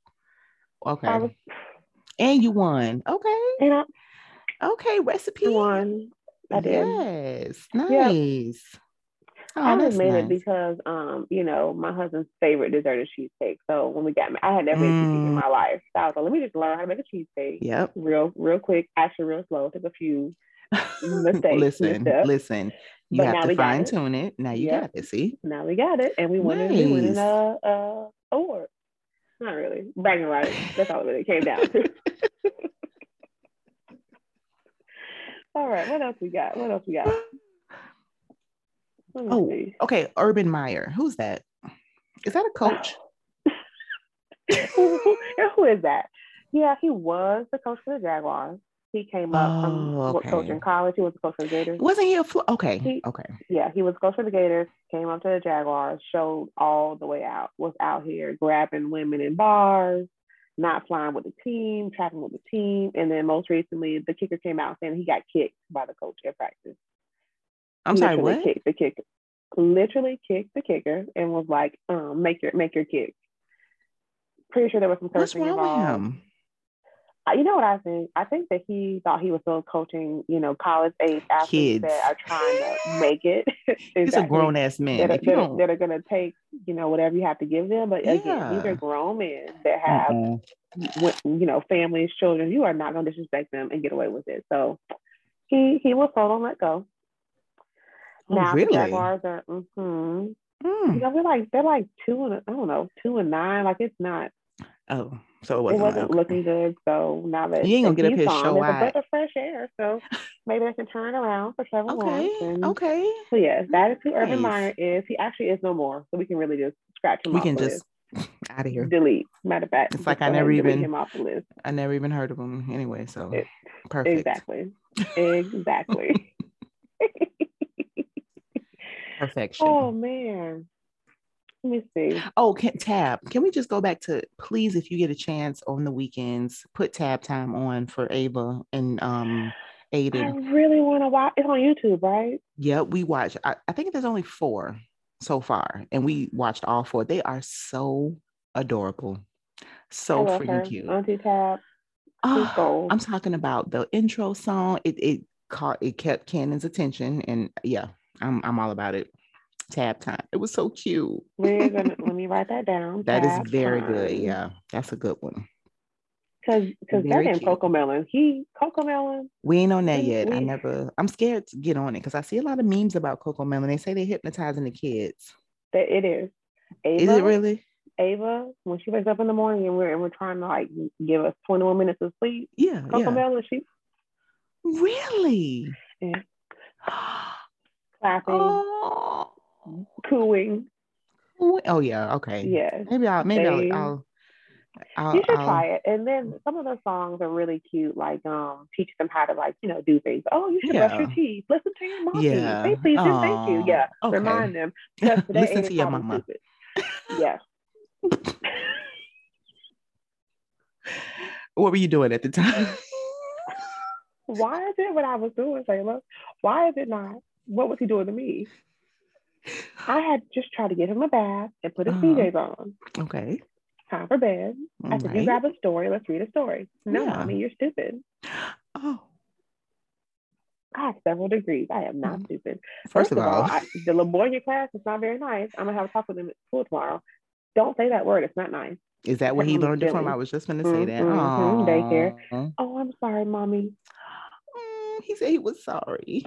Okay. Was, and you won. Okay. And I, okay, recipe. Won. I did. Yes. Nice. Oh, I just made nice. it because, um, you know, my husband's favorite dessert is cheesecake. So when we got married, I had never made mm. cheesecake in my life. So I was like, let me just learn how to make a cheesecake. Yep. Real, real quick, actually real slow. Took a few mistakes. listen, listen. You but have to fine tune it. Now you yep. got it. See? Now we got it. And we won nice. we won an uh, uh, award. Not really. Bragging rights. That's all it really came down to. all right. What else we got? What else we got? Oh, see. okay. Urban Meyer. Who's that? Is that a coach? who, who is that? Yeah, he was the coach for the Jaguars. He came up oh, from okay. coaching college. He was the coach for the Gators. Wasn't he a fl- okay? He, okay. Yeah, he was coach for the Gators. Came up to the Jaguars. Showed all the way out. Was out here grabbing women in bars, not flying with the team, traveling with the team, and then most recently, the kicker came out saying he got kicked by the coach at practice. I'm sorry, what? Kicked the kicker. Literally kicked the kicker and was like, um, "Make your make your kick." Pretty sure there was some cursing What's wrong involved. With him? you know what I think? I think that he thought he was still coaching, you know, college age athletes Kids. that are trying to make it. exactly. He's a grown ass man. That, are, that, are, that are going to take, you know, whatever you have to give them. But again, yeah. these are grown men that have, uh-uh. you know, families, children. You are not going to disrespect them and get away with it. So he he was told to let go. Oh, now really? Jaguars are, mm-hmm. Mm. You know, they're like they're like two and I don't know two and nine. Like it's not. Oh, so it wasn't, it wasn't looking good. So now that he ain't gonna get up his show there's a breath of fresh air. So maybe I can turn around for several okay. months. And, okay. So yes, that is who nice. Urban Meyer is. He actually is no more. So we can really just scratch him. Off. We can just out of here. Delete. Matter of fact, it's like I never even him off the list. I never even heard of him anyway. So it, perfect. Exactly. Exactly. Perfection. Oh man. Let me see. Oh, can, tab. Can we just go back to please, if you get a chance on the weekends, put tab time on for Ava and um Aiden. I really want to watch. It's on YouTube, right? Yeah, we watch. I, I think there's only four so far, and we watched all four. They are so adorable, so freaking her. cute. Auntie Tab. Oh, I'm talking about the intro song. It it caught it kept Cannon's attention, and yeah, I'm I'm all about it tab time. It was so cute. We're gonna let me write that down. That tab is very time. good. Yeah, that's a good one. Cause, cause that ain't CoComelon. He CoComelon. We ain't on that he, yet. We, I never. I'm scared to get on it because I see a lot of memes about CoComelon. They say they're hypnotizing the kids. That it is. Ava, is it really? Ava, when she wakes up in the morning and we're and we're trying to like give us 21 minutes of sleep. Yeah. CoComelon, yeah. she. Really. Yeah. Clapping. Oh cooing. Oh yeah, okay. Yeah. Maybe I'll maybe they, I'll, I'll, you should I'll, try it. And then some of the songs are really cute, like um teach them how to like, you know, do things. Oh, you should yeah. brush your teeth. Listen to your mom. Yeah. Say please and thank you. Yeah. Okay. Remind them. Listen to your mama. yes. what were you doing at the time? Why is it what I was doing, Sailor? Why is it not? What was he doing to me? I had just tried to get him a bath and put his uh-huh. PJs on. Okay. Time for bed. All I said, right. you grab a story. Let's read a story. No, yeah. mommy, you're stupid. Oh. I have several degrees. I am not mm. stupid. First, First of, all, all I, the little boy in your class is not very nice. I'm gonna have a talk with him at school tomorrow. Don't say that word. It's not nice. Is that where he learned it from? I was just gonna say that. Mm-hmm. Daycare. Oh, I'm sorry, mommy. Mm, he said he was sorry.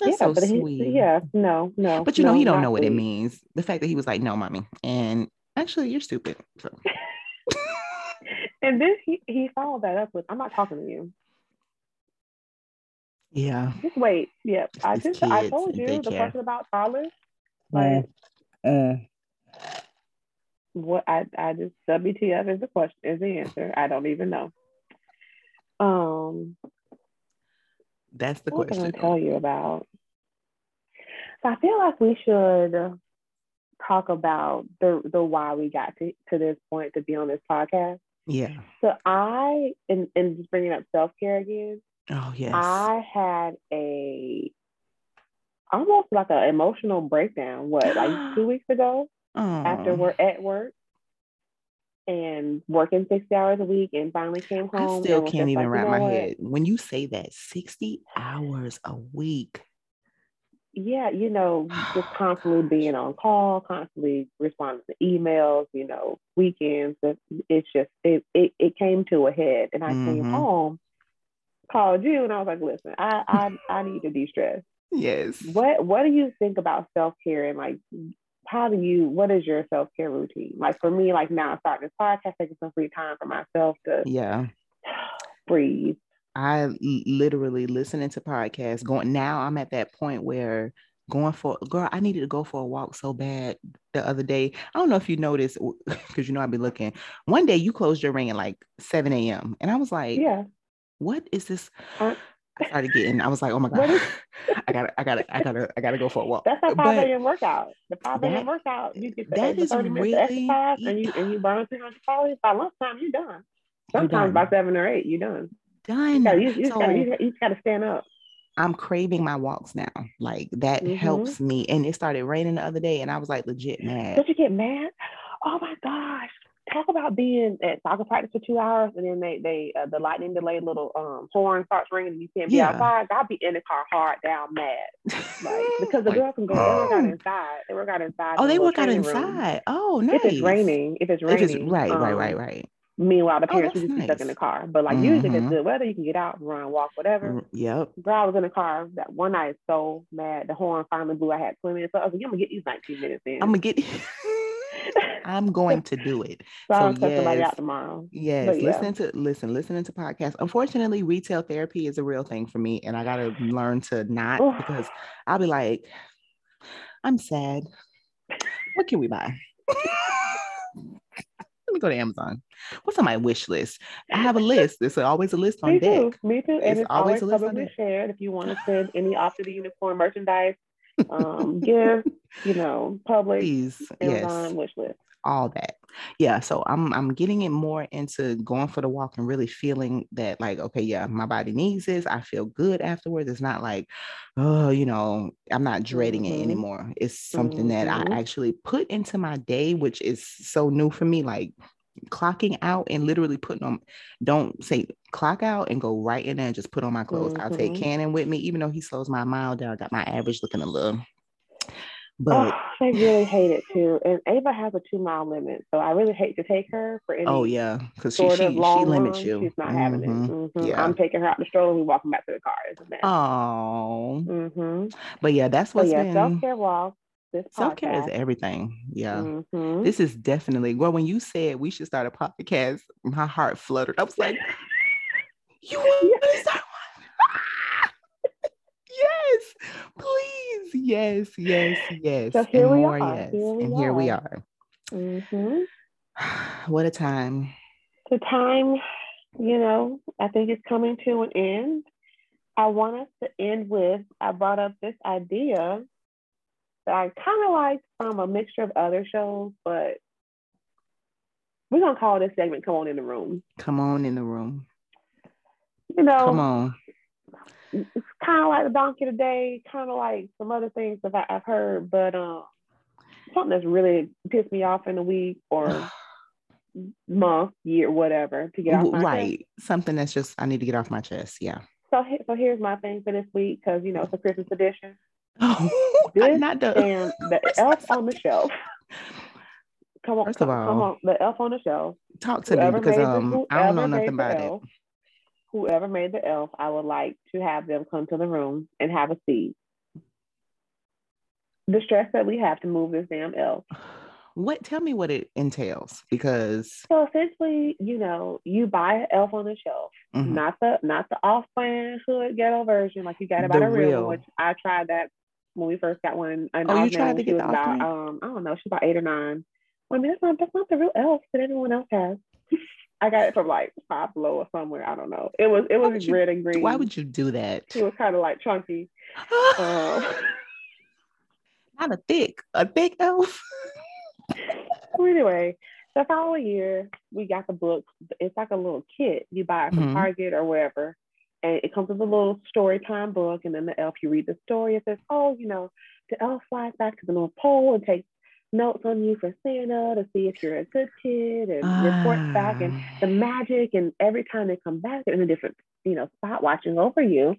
That's yeah, so but sweet. He, yeah, no, no. But you know, he don't know what sweet. it means. The fact that he was like, "No, mommy," and actually, you're stupid. So. and then he he followed that up with, "I'm not talking to you." Yeah. Just wait. Yep. I just I told you the question about toddlers. Like, uh, what I I just WTF is the question is the answer. I don't even know. Um, that's the what question. Can I tell you about? So I feel like we should talk about the the why we got to, to this point to be on this podcast. Yeah. So I and and just bringing up self care again. Oh yes. I had a almost like an emotional breakdown. What like two weeks ago oh. after we're at work and working 60 hours a week and finally came home. I still can't even like, wrap my what? head. When you say that 60 hours a week. Yeah, you know, just constantly being on call, constantly responding to emails, you know, weekends. It's just it it, it came to a head. And I mm-hmm. came home, called you, and I was like, listen, I I, I need to de-stress. Yes. What what do you think about self-care and like how do you what is your self-care routine? Like for me like now I'm starting this podcast taking some free time for myself to yeah. breathe. I literally listening to podcasts going now i'm at that point where going for girl i needed to go for a walk so bad the other day. I don't know if you noticed because you know i've been looking. One day you closed your ring at like 7 a.m and i was like yeah. what is this I started getting, I was like, oh my God, is- I gotta, I gotta, I gotta, I gotta go for a walk. That's a 5 a.m. workout. The 5 a.m. workout, you get the, that is 30 minutes really, exercise and you and you burn 300 calories. By lunchtime, you're done. Sometimes you're done. by seven or eight, you're done. Done. You, gotta, you, you, so, gotta, you, you gotta stand up. I'm craving my walks now. Like that mm-hmm. helps me. And it started raining the other day, and I was like legit mad. Did you get mad? Oh my gosh talk about being at soccer practice for two hours and then they they uh, the lightning delay little um horn starts ringing and you can't be yeah. outside. I'll be in the car hard down mad, like because the like, girls can go. Oh. They work out inside. They work out inside. Oh, they work out inside. Room. Oh, nice. If it's raining, if it's raining, if it's, right, um, right, right, right. Meanwhile, the oh, parents oh, just nice. stuck in the car. But like mm-hmm. usually, if it's good weather, you can get out, run, walk, whatever. Yep. Girl, I was in the car that one night, so mad. The horn finally blew. I had 20 minutes. So I was like, I'm gonna get these 19 minutes in. I'm gonna get. I'm going to do it. so, so yes, somebody out tomorrow. Yes, listening to listen, listening to podcasts. Unfortunately, retail therapy is a real thing for me, and I got to learn to not because I'll be like, I'm sad. What can we buy? Let me go to Amazon. What's on my wish list? I have a list. There's always a list on me deck. Too. Me too. And it's, it's always, always publicly shared. If you want to send any off to the unicorn merchandise, um, give, you know, public, Please, Amazon yes. wish list. All that. Yeah. So I'm I'm getting it more into going for the walk and really feeling that like, okay, yeah, my body needs this. I feel good afterwards. It's not like, oh, you know, I'm not dreading mm-hmm. it anymore. It's something mm-hmm. that I mm-hmm. actually put into my day, which is so new for me. Like clocking out and literally putting on don't say clock out and go right in there and just put on my clothes. Mm-hmm. I'll take mm-hmm. Cannon with me, even though he slows my mile down. I got my average looking a little. But oh, I really hate it too. And Ava has a two mile limit, so I really hate to take her for any. Oh yeah, because she she, she limits run. you. She's not mm-hmm. having it. Mm-hmm. mm-hmm. Yeah. I'm taking her out the stroller. And We walking back to the car. Oh. Mm-hmm. But yeah, that's what's yeah, been self care walk self care is everything. Yeah, mm-hmm. this is definitely well. When you said we should start a podcast, my heart fluttered. I was like, "You want to start one? yes, please, yes, yes, yes." So here and we more, are. Yes, here we and are. here we are. Mm-hmm. what a time! The time, you know, I think it's coming to an end. I want us to end with. I brought up this idea that I kind of like from a mixture of other shows, but we're gonna call this segment "Come On in the Room." Come on in the room. You know, come on. It's kind of like the donkey today, kind of like some other things that I, have heard, but um, something that's really pissed me off in a week or month, year, whatever, to get off my right. Chest. Something that's just I need to get off my chest. Yeah. So, so here's my thing for this week because you know it's a Christmas edition. Oh, this not the and the elf on the shelf. Come on, First of all, come on, the elf on the shelf. Talk to me because um, I don't know nothing about elf, it. Whoever made the elf, I would like to have them come to the room and have a seat. The stress that we have to move this damn elf. What? Tell me what it entails, because so essentially, you know, you buy an elf on the shelf, mm-hmm. not the not the off-brand hood ghetto version like you got about a real, real one, which I tried that when we first got one. And oh, you tried to get the about, um, I don't know, she's about eight or nine. Well, I mean, that's not that's not the real elf that everyone else has. I got it from like Five Below or somewhere. I don't know. It was it was red you, and green. Why would you do that? It was kind of like chunky. um, not a thick, a thick elf. so anyway, the following year, we got the book. It's like a little kit you buy it from mm-hmm. Target or wherever. And it comes with a little story time book. And then the elf, you read the story. It says, oh, you know, the elf flies back to the North Pole and takes notes on you for Santa to see if you're a good kid and uh, reports back and the ah. magic. And every time they come back, they're in a different, you know, spot watching over you.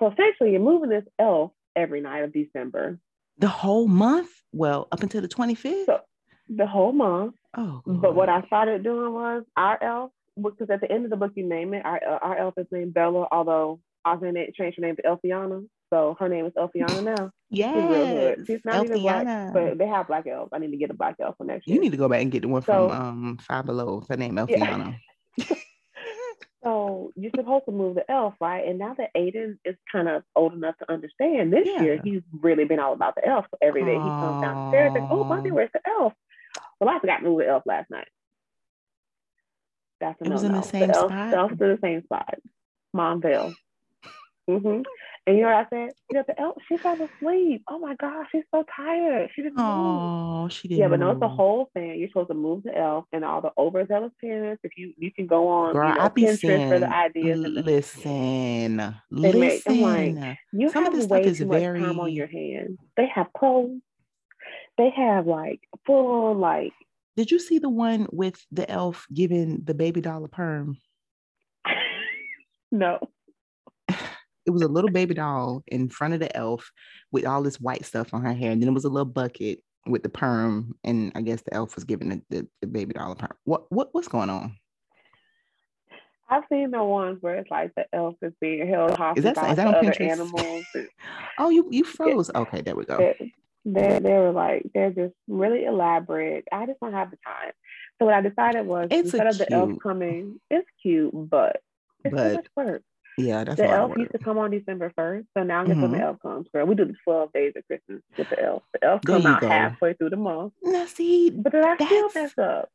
So essentially, you're moving this elf every night of December. The whole month? Well, up until the 25th? So, the whole month. Oh. But what I started doing was our elf, because at the end of the book you name it, our, uh, our elf is named Bella, although I changed her name to Elfiana. So her name is Elfiana now. Yeah. She's real good. She's not Elfiana. even black, but they have black elves. I need to get a black elf for next year. You need to go back and get the one so, from um Five Below. Her name Elfiana. Yeah. so you're supposed to move the elf, right? And now that Aiden is kind of old enough to understand, this yeah. year he's really been all about the elf. So every day he comes downstairs and oh, mommy, where's the elf? Well, I forgot to move the elf last night. That's a it was in the same the elf, spot. The elf's in the same spot. Mm-hmm. And you know what I said? You know, the elf, she fell asleep. Oh my gosh, she's so tired. She didn't Oh, move. she didn't. Yeah, but no, it's the whole thing. You're supposed to move the elf and all the overzealous parents. If you you can go on, Girl, you know, I be saying, for the ideas. listen, listen. Make, like, you Some have way too very... much time on your hands. They have clothes. They have like full on like. Did you see the one with the elf giving the baby doll a perm? no it was a little baby doll in front of the elf with all this white stuff on her hair, and then it was a little bucket with the perm, and I guess the elf was giving the, the, the baby doll a perm. What what what's going on? I've seen the ones where it's like the elf is being held hostage is that, is that on Pinterest? animals. oh, you you froze. Yeah. Okay, there we go. They, they, they were like they're just really elaborate. I just don't have the time. So what I decided was it's instead of the elf coming, it's cute, but it's but, too much work. Yeah, that's the elf used to come on December first. So now guess mm-hmm. when the elf comes, girl. We do the 12 days of Christmas with the elf. The elf there come out go. halfway through the month. Now see, but then I that's... still mess up.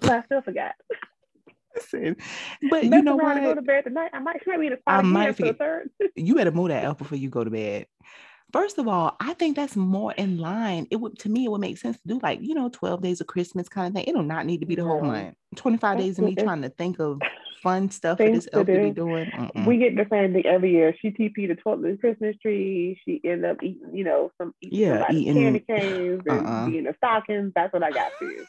But I still forgot. Listen, but you know what? To go to bed tonight. I might try me to I might forget. third. you better move that elf before you go to bed. First of all, I think that's more in line. It would to me, it would make sense to do like, you know, 12 days of Christmas kind of thing. It will not need to be the whole month. 25 days of me trying to think of fun stuff for this elf to be doing. Mm-mm. We get the same thing every year. She TP the 12th Christmas tree. She end up eating, you know, some eating yeah, eating candy canes and uh-uh. being a stockings. That's what I got for you.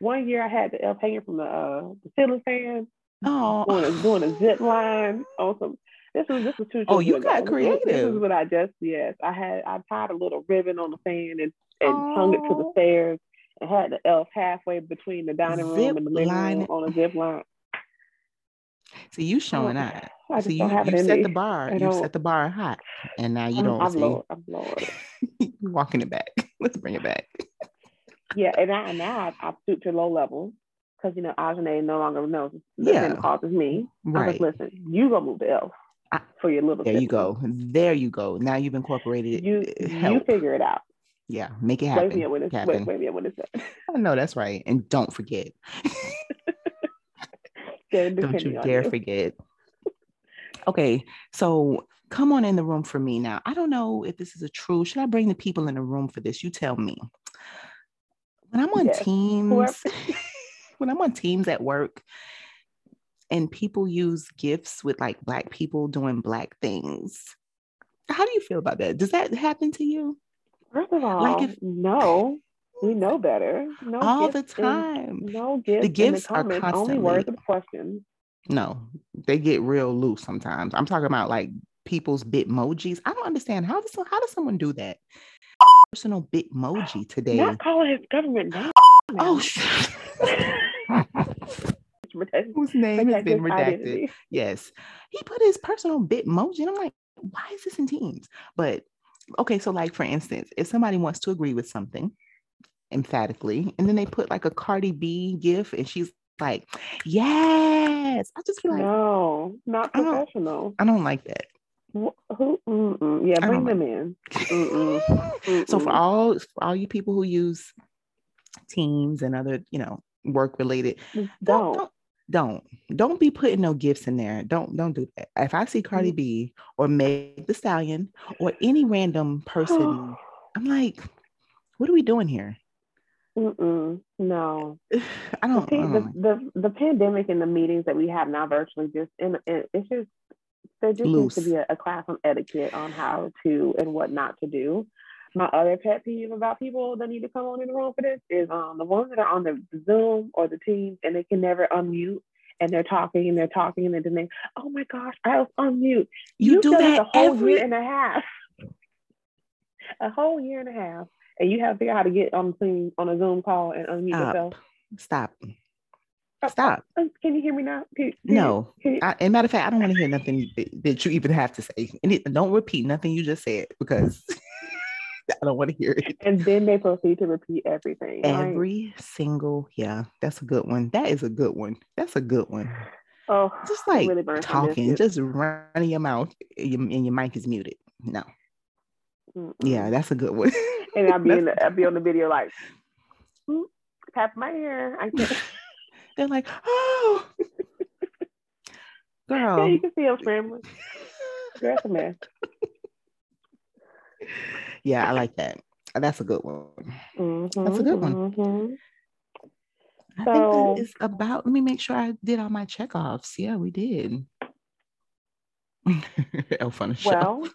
one year I had the elf hanging from the uh, the ceiling fan. Oh, doing a, doing a zip line on some this was this was two. Oh, you got ago. creative. This is what I just yes. I had I tied a little ribbon on the fan and and oh. hung it to the stairs had the elf halfway between the dining room and the living line. room on a zip line. See, you showing oh, that. So you, you set the bar. You set the bar hot, and now you don't. I'm, low, I'm You're walking it back. Let's bring it back. yeah, and I, now I've, I've stooped to low level because you know Ajane no longer knows yeah. same cause me. Right. I was listen. You go move the elf for your little. There you go. There you go. Now you've incorporated. You help. you figure it out. Yeah, make it happen. Wait me when it's wait, wait me when it's I know that's right, and don't forget. don't you dare you. forget. Okay, so come on in the room for me now. I don't know if this is a true. Should I bring the people in the room for this? You tell me. When I'm on yes. teams, when I'm on teams at work, and people use gifts with like black people doing black things. How do you feel about that? Does that happen to you? First of all, like if, no, we know better. No all the time. no gifts. The gifts the are constantly only words of questions. No, they get real loose sometimes. I'm talking about like people's bitmojis. I don't understand how does how does someone do that? Personal bitmoji today. Not calling his government name. Oh shit. whose name has been redacted. Identity. Yes. He put his personal bitmoji. And I'm like, why is this in Teams? But okay, so like for instance, if somebody wants to agree with something emphatically, and then they put like a Cardi B gif and she's like, yes. I just feel like no, not professional. I don't, I don't like that. Who? Mm-mm. Yeah, bring them like in. Mm-mm. Mm-mm. So for all for all you people who use Teams and other, you know, work related, don't, don't, don't don't don't be putting no gifts in there don't don't do that if i see cardi mm-hmm. b or meg the stallion or any random person i'm like what are we doing here? Mm-mm, no, I don't. The, the, the, the pandemic and the meetings that we have now virtually just and it's just there just Loose. needs to be a, a, class on etiquette on how to and what not to do. My other pet peeve about people that need to come on in the room for this is um the ones that are on the Zoom or the Teams and they can never unmute and they're talking and they're talking and then they, oh my gosh, I was on mute. You, you do that a whole every... year and a half. a whole year and a half. And you have to figure out how to get on the on a Zoom call and unmute Stop. yourself. Stop. Oh, Stop. Oh, can you hear me now? Can, can no. You, I, a matter of fact, I don't want to hear nothing that you even have to say. And it, don't repeat nothing you just said because I don't want to hear it. And then they proceed to repeat everything. Every right? single, yeah, that's a good one. That is a good one. That's a good one. Oh, just like really talking, just running your mouth and your, mic is muted. No. Mm-mm. Yeah, that's a good one. and I'll be in the, I'll be on the video like, tap my ear. I. They're like, oh, girl. Yeah, you can see them scrambling. That's a mess yeah, I like that. That's a good one. Mm-hmm, That's a good one. Mm-hmm. I so, think that is about. Let me make sure I did all my checkoffs. Yeah, we did. Elf on a show. Well,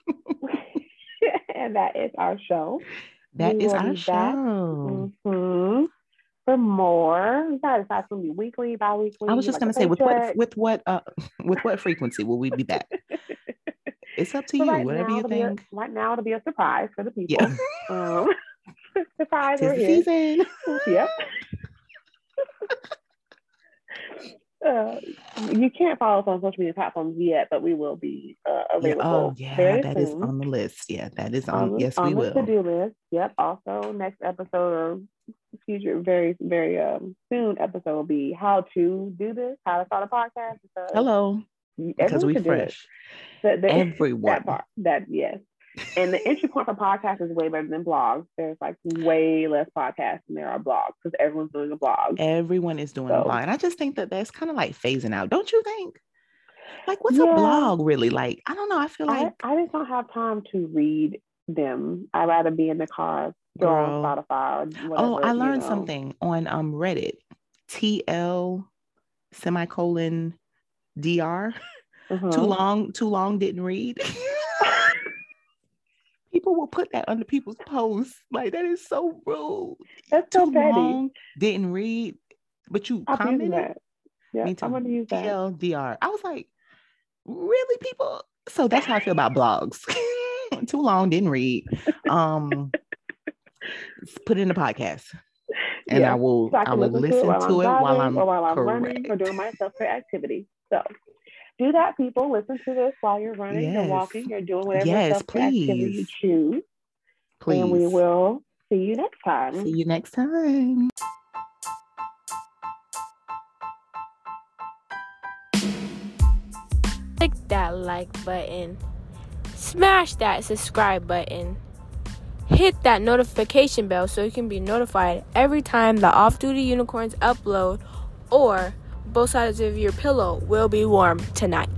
and that is our show. That we is our show. Mm-hmm. For more, that is going to be weekly, bi-weekly. I was just like going to say, with what, with what, uh, with what frequency will we be back? It's up to so you. Right Whatever you think. A, right now, it'll be a surprise for the people. Yeah. Um, surprise, we're here. Season. yep. Uh, you can't follow us on social media platforms yet, but we will be uh, available. Yeah, oh, yeah, that soon. is on the list. Yeah, that is on. on yes, on we will. To do list. Yep. Also, next episode or future, very, very um, soon episode will be how to do this, how to start a podcast. Hello because we fresh. The, the, Everyone. That part, that yes. And the entry point for podcasts is way better than blogs. There's like way less podcasts than there are blogs because everyone's doing a blog. Everyone is doing so, a blog, and I just think that that's kind of like phasing out. Don't you think? Like, what's yeah. a blog really like? I don't know. I feel like I, I just don't have time to read them. I'd rather be in the car, go on Spotify. Whatever, oh, I learned you know. something on um Reddit. TL semicolon dr uh-huh. too long too long didn't read. People will put that under people's posts. Like that is so rude. That's too so petty. long didn't read. But you I'll commented? that. yeah i'm gonna use that. Tldr i was like really people? So that's how i feel about blogs. Too long didn't read. Um put it in the podcast. And yeah. I will so I, I will listen, to it while, to it while I'm, while I'm running or doing my self-care activity. So do that, people. Listen to this while you're running, yes. you're walking, you're doing whatever yes, self-care activity you choose. Please. And we will see you next time. See you next time. Click that like button. Smash that subscribe button hit that notification bell so you can be notified every time the off duty unicorns upload or both sides of your pillow will be warm tonight.